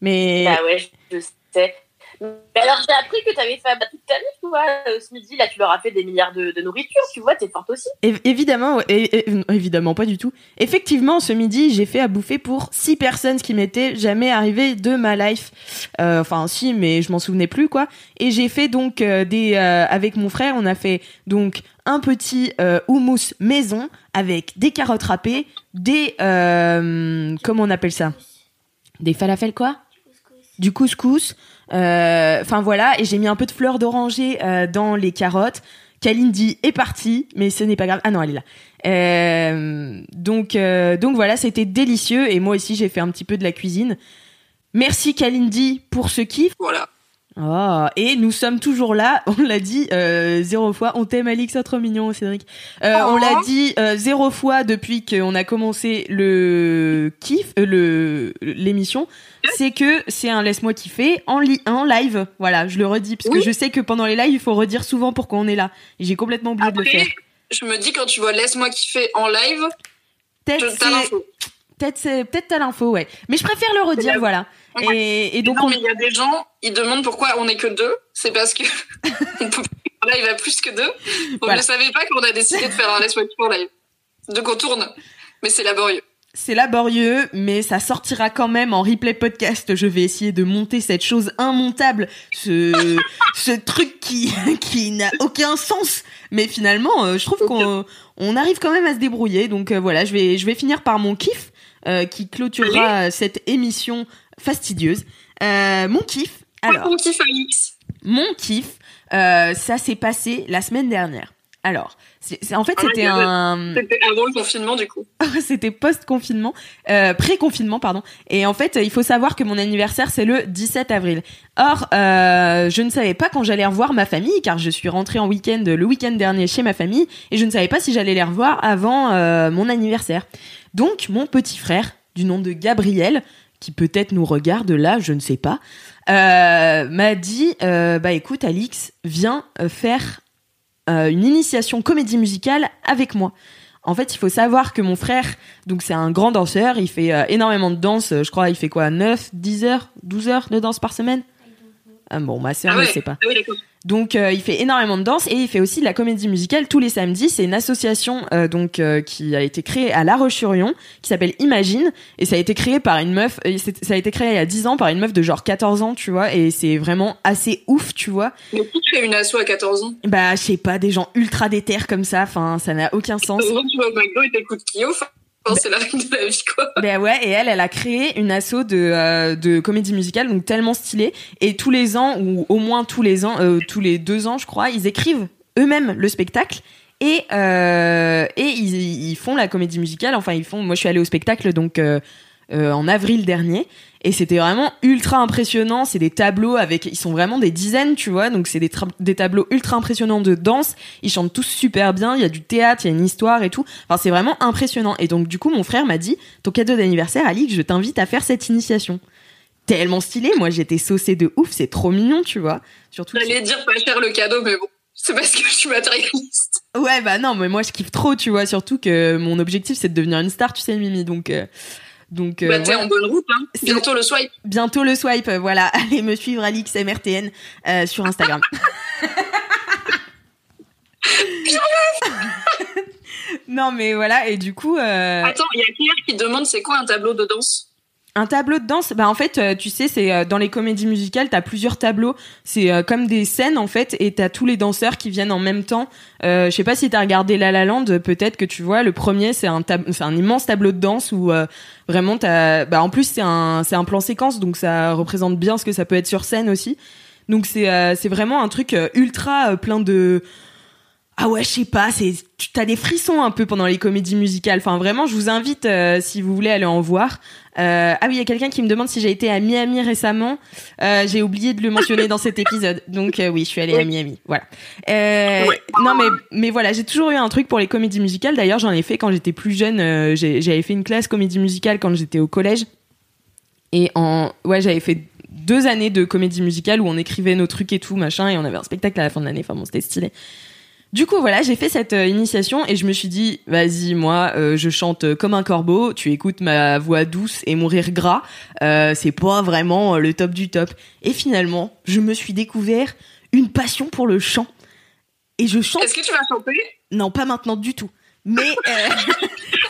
Mais Bah ouais, je sais. Alors j'ai appris que t'avais fait bah, toute ta vie, tu vois, euh, ce midi là, tu leur as fait des milliards de, nourriture, tu vois, t'es forte aussi. év- évidemment, évidemment pas du tout. Effectivement, ce midi, j'ai fait à bouffer pour six personnes, ce qui m'était jamais arrivé de ma life. Euh, enfin, si, mais je m'en souvenais plus quoi. Et j'ai fait donc euh, des avec mon frère, on a fait donc un petit houmous maison avec des carottes râpées, des comment on appelle ça? Des falafels quoi? Du couscous. Euh, Enfin voilà, et j'ai mis un peu de fleurs d'oranger euh, dans les carottes. Kalindi est partie, mais ce n'est pas grave. Ah non, elle est là. Euh, donc, euh, donc voilà, c'était délicieux et moi aussi j'ai fait un petit peu de la cuisine. Merci Kalindi pour ce kiff. Voilà. Oh, et nous sommes toujours là, on l'a dit euh, zéro fois. On t'aime Alix, c'est trop mignon Cédric. Euh, Oh. On l'a dit euh, zéro fois depuis qu'on a commencé le kiff, le l'émission. C'est que c'est un laisse-moi kiffer en, li- en live. Voilà, je le redis parce que je sais que pendant les lives il faut redire souvent pourquoi on est là. J'ai complètement oublié de le faire. je me dis quand tu vois laisse-moi kiffer en live, Peut-être peut-être peut-être t'as l'info, ouais. Mais je préfère le redire, Ouais. voilà. Et, et donc non, on, mais il y a des gens, ils demandent pourquoi on est que deux. C'est parce que on peut pas faire live à plus que deux. Voilà. ne savez pas qu'on a décidé de faire un kiffer en live. Donc on tourne. Mais c'est laborieux. C'est laborieux, mais ça sortira quand même en replay podcast. Je vais essayer de monter cette chose immontable, ce, ce truc qui, qui n'a aucun sens. Mais finalement, euh, je trouve qu'on on arrive quand même à se débrouiller. Donc euh, voilà, je vais, je vais finir par mon kiff euh, qui clôturera cette émission fastidieuse. Euh, mon kiff, alors. On kiffe Alix? Mon kiff, ça s'est passé la semaine dernière. Alors, c'est, en fait, Ah, c'était un, C'était avant le confinement du coup. c'était post-confinement, euh, pré-confinement, pardon. Et en fait, il faut savoir que mon anniversaire, c'est le 17 avril. Or, euh, je ne savais pas quand j'allais revoir ma famille, car je suis rentrée en week-end le week-end dernier chez ma famille, et je ne savais pas si j'allais les revoir avant euh, mon anniversaire. Donc, mon petit frère, du nom de Gabriel, qui peut-être nous regarde là, je ne sais pas, m'a dit, bah écoute, Alix, viens faire une initiation comédie musicale avec moi. En fait, il faut savoir que mon frère, donc c'est un grand danseur, il fait euh, énormément de danse, euh, je crois, il fait quoi 9, 10 heures, 12 heures de danse par semaine? Bon, ma sœur Ah ne ouais. sait pas. Ah oui. Donc euh, il fait énormément de danse et il fait aussi de la comédie musicale tous les samedis. C'est une association euh, donc euh, qui a été créée à La Roche-sur-Yon qui s'appelle Imagine et ça a été créé par une meuf ça a été créé il y a 10 ans par une meuf de genre 14 ans, tu vois, et c'est vraiment assez ouf, tu vois. Mais qui fait une asso à 14 ans? Bah, je sais pas, des gens ultra déter comme ça, enfin, ça n'a aucun sens. Tu vas au McDo et t'écoutes Kyo. C'est la règle de la vie quoi. Ben ouais, et elle, elle a créé une asso de, euh, de comédie musicale, donc tellement stylée. Et tous les ans, ou au moins tous les ans, euh, tous les deux ans, je crois, ils écrivent eux-mêmes le spectacle Et, euh, et ils, ils font la comédie musicale. Enfin, ils font. Moi, je suis allée au spectacle donc euh, en avril dernier. Et c'était vraiment ultra impressionnant. C'est des tableaux avec, ils sont vraiment des dizaines, tu vois. Donc c'est des, tableaux ultra impressionnants de danse. Ils chantent tous super bien. Il y a du théâtre, il y a une histoire et tout. Enfin, c'est vraiment impressionnant. Et donc du coup, mon frère m'a dit, ton cadeau d'anniversaire, Alix, je t'invite à faire cette initiation. Tellement stylé. Moi, j'étais saucée de ouf. C'est trop mignon, tu vois. Surtout. J'allais dire pas cher le cadeau, mais bon, c'est parce que je suis matérialiste. Ouais, bah non, mais moi je kiffe trop, tu vois. Surtout que mon objectif c'est de devenir une star, tu sais, Mimi. Donc, euh, donc euh, bah, t'es en bonne route, hein. Bientôt le swipe. bientôt le swipe, euh, voilà. Allez me suivre Alix MRTN euh, sur Instagram. non, mais voilà, et du coup. euh, Attends, il y a Claire qui demande c'est quoi un tableau de danse? Un tableau de danse, bah en fait, euh, tu sais, c'est euh, dans les comédies musicales, t'as plusieurs tableaux. C'est euh, comme des scènes en fait, et t'as tous les danseurs qui viennent en même temps. Euh, je sais pas si t'as regardé La La Land, peut-être que tu vois. Le premier, c'est un c'est un immense tableau de danse où euh, vraiment t'as, bah en plus c'est un c'est un plan séquence, donc ça représente bien ce que ça peut être sur scène aussi. Donc c'est euh, c'est vraiment un truc ultra plein de ah ouais, je sais pas, c'est tu as des frissons un peu pendant les comédies musicales. Enfin vraiment, je vous invite euh, si vous voulez aller en voir. Euh, ah oui, il y a quelqu'un qui me demande si j'ai été à Miami récemment. Euh, j'ai oublié de le mentionner dans cet épisode. Donc oui, je suis allée à Miami. Voilà. Non mais mais voilà, j'ai toujours eu un truc pour les comédies musicales. D'ailleurs, j'en ai fait quand j'étais plus jeune. j'avais fait une classe comédie musicale quand j'étais au collège. Et en ouais, j'avais fait deux années de comédie musicale où on écrivait nos trucs et tout machin et on avait un spectacle à la fin de l'année. Enfin bon, c'était stylé. Du coup, voilà, j'ai fait cette euh, initiation et je me suis dit, vas-y, moi, euh, je chante euh, comme un corbeau, tu écoutes ma voix douce et mon rire gras, euh, c'est pas vraiment le top du top. Et finalement, je me suis découvert une passion pour le chant. Et je chante, Est-ce que tu vas chanter? Non, pas maintenant du tout. Mais...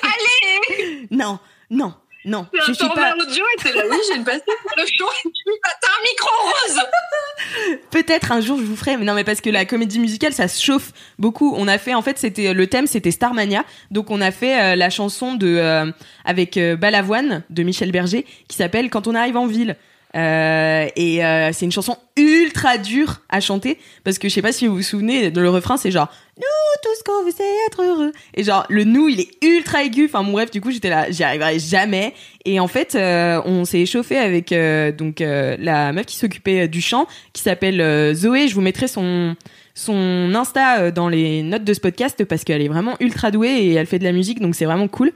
Allez Non, non, non, je un suis pas... audio et t'es là, oui, j'ai une passion pour le chant. Et tu T'as un micro rose Peut-être un jour je vous ferai, mais non mais parce que la comédie musicale ça se chauffe beaucoup. On a fait en fait c'était le thème c'était Starmania, donc on a fait euh, la chanson de euh, avec euh, Balavoine de Michel Berger qui s'appelle Quand on arrive en ville. Euh, et euh, c'est une chanson ultra dure à chanter parce que je sais pas si vous vous souvenez dans le refrain c'est genre nous tout ce qu'on veut c'est être heureux. Et genre le nous il est ultra aigu. Enfin mon bref du coup j'étais là j'y arriverai jamais. Et en fait euh, on s'est échauffé avec euh, donc euh, la meuf qui s'occupait euh, du chant qui s'appelle Zoé. Je vous mettrai son son insta dans les notes de ce podcast parce qu'elle est vraiment ultra douée et elle fait de la musique donc c'est vraiment cool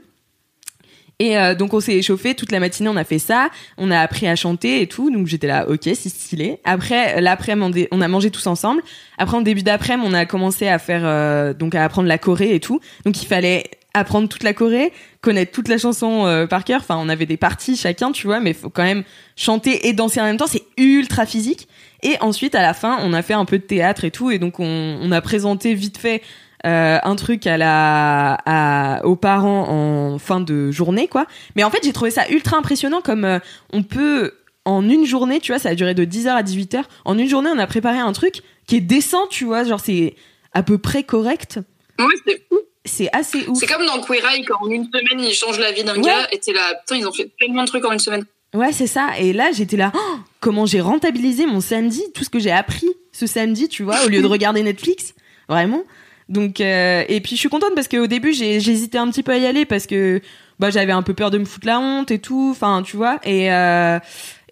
et euh, donc on s'est échauffé toute la matinée, on a fait ça, on a appris à chanter et tout, donc j'étais là, ok, c'est stylé. Après l'après-midi, on a mangé tous ensemble. Après en début d'après-midi, on a commencé à faire euh, donc à apprendre la Corée et tout. Donc il fallait apprendre toute la Corée, connaître toute la chanson euh, par cœur. Enfin, on avait des parties chacun, tu vois, mais faut quand même chanter et danser en même temps, c'est ultra physique. Et ensuite à la fin, on a fait un peu de théâtre et tout, et donc on, on a présenté vite fait euh, un truc à la à, aux parents en fin de journée quoi mais en fait j'ai trouvé ça ultra impressionnant comme euh, on peut en une journée tu vois ça a duré de 10h à 18h en une journée on a préparé un truc qui est décent tu vois genre c'est à peu près correct Ouais, c'est fou. c'est assez ouf C'est comme dans Queer Eye, quand en une semaine, ils changent la vie d'un Ouais. gars, et t'es là, putain, ils ont fait tellement de trucs en une semaine. Ouais, c'est ça. Et là, j'étais là, Oh, comment j'ai rentabilisé mon samedi, tout ce que j'ai appris ce samedi, tu vois, au lieu de regarder Netflix. Vraiment. Donc, euh, et puis je suis contente parce qu'au début, j'ai j'hésitais un petit peu à y aller parce que bah, j'avais un peu peur de me foutre la honte et tout. Enfin, tu vois. Et, euh,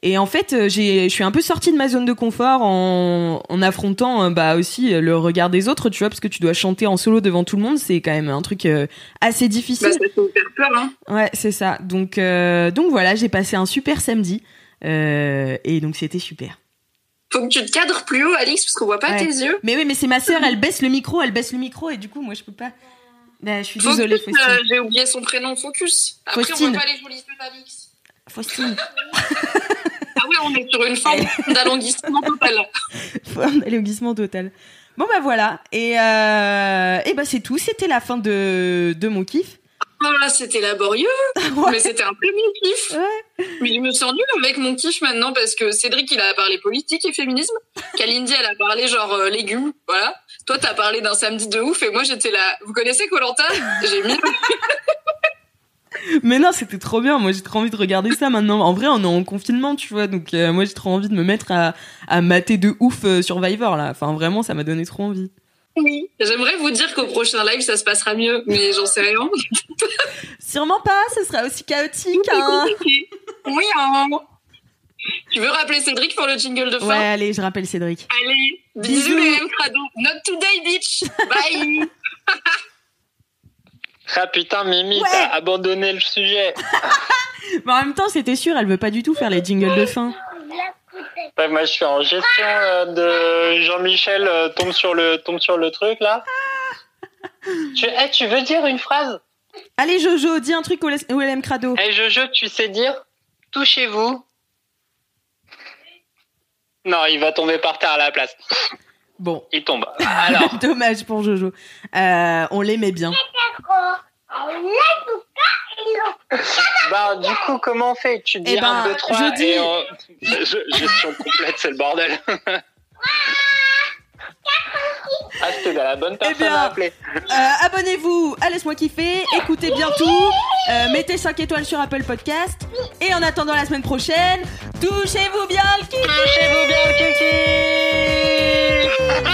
et en fait, j'ai, je suis un peu sortie de ma zone de confort en, en affrontant euh, bah, aussi le regard des autres, tu vois, parce que tu dois chanter en solo devant tout le monde. C'est quand même un truc euh, assez difficile. Bah, ça fait faire peur, hein. Ouais, c'est ça. Donc, euh, donc voilà, j'ai passé un super samedi. Euh, et donc c'était super. Faut que tu te cadres plus haut, Alix, parce qu'on voit pas Ouais. tes yeux. Mais oui, mais c'est ma sœur, elle baisse le micro, elle baisse le micro, et du coup, moi, je peux pas. Bah, je suis Focus, désolée, Faustine. euh, j'ai oublié son prénom, Focus. Après, Faustine. on voit pas les jolies yeux d'Alix. Faustine, Ah oui, on est sur une forme d'allongissement total. au glissement total. Bon, bah voilà. Et, euh, et bah, c'est tout. C'était la fin de, de mon kiff. C'était laborieux, Ouais. mais c'était un peu mon kiff. Ouais. Mais je me sens nulle avec mon kiff maintenant parce que Cédric, il a parlé politique et féminisme. Kalindi, elle a parlé genre euh, légumes, voilà. Toi, t'as parlé d'un samedi de ouf et moi, j'étais là. Vous connaissez Colanta? J'ai mis. Mais non, c'était trop bien. Moi, j'ai trop envie de regarder ça maintenant. En vrai, on est en confinement, tu vois. Donc, euh, moi, j'ai trop envie de me mettre à, à mater de ouf euh, Survivor, là. Enfin, vraiment, ça m'a donné trop envie. Oui. J'aimerais vous dire qu'au prochain live, ça se passera mieux, mais j'en sais rien. Sûrement pas, ce sera aussi chaotique. C'est Hein. Oui, hein. Tu veux rappeler Cédric pour le jingle de fin? Ouais, allez, je rappelle Cédric. Allez, Bisous. bisous les Crado. Not today, bitch. Bye. Ah putain, Mimi, Ouais. t'as abandonné le sujet. Mais en même temps, c'était sûr, elle veut pas du tout faire les jingles de fin. Ouais, moi, je suis en gestion euh, de Jean-Michel euh, tombe sur le tombe sur le truc là. tu, eh, tu veux dire une phrase? Allez, Jojo, dis un truc au, LM Crado. Eh Jojo, tu sais dire touchez-vous Non, il va tomber par terre à la place. Bon, Il tombe. Alors, dommage pour Jojo. Euh, on l'aimait bien. Bah du coup, comment on fait Tu dis Eh ben, 1, 2, 3 je dis- et Je- gestion complète, c'est le bordel. ah, c'était la bonne personne Eh bien, à appeler. Euh, Abonnez-vous à Laisse-moi kiffer, écoutez bien tout, euh, mettez 5 étoiles sur Apple Podcast. Et en attendant la semaine prochaine, touchez-vous bien le kiki Touchez-vous bien le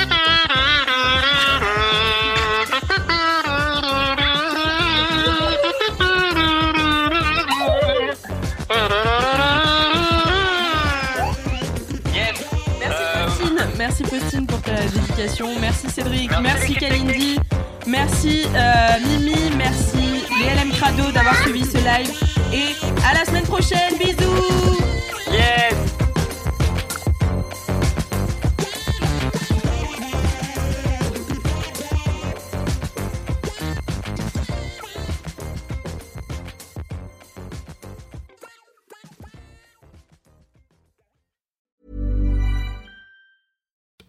kiki merci Cédric, Merci merci Kalindi, merci euh, Mimi, merci les LM Crado d'avoir suivi ce live. Et à la semaine prochaine, bisous Yes.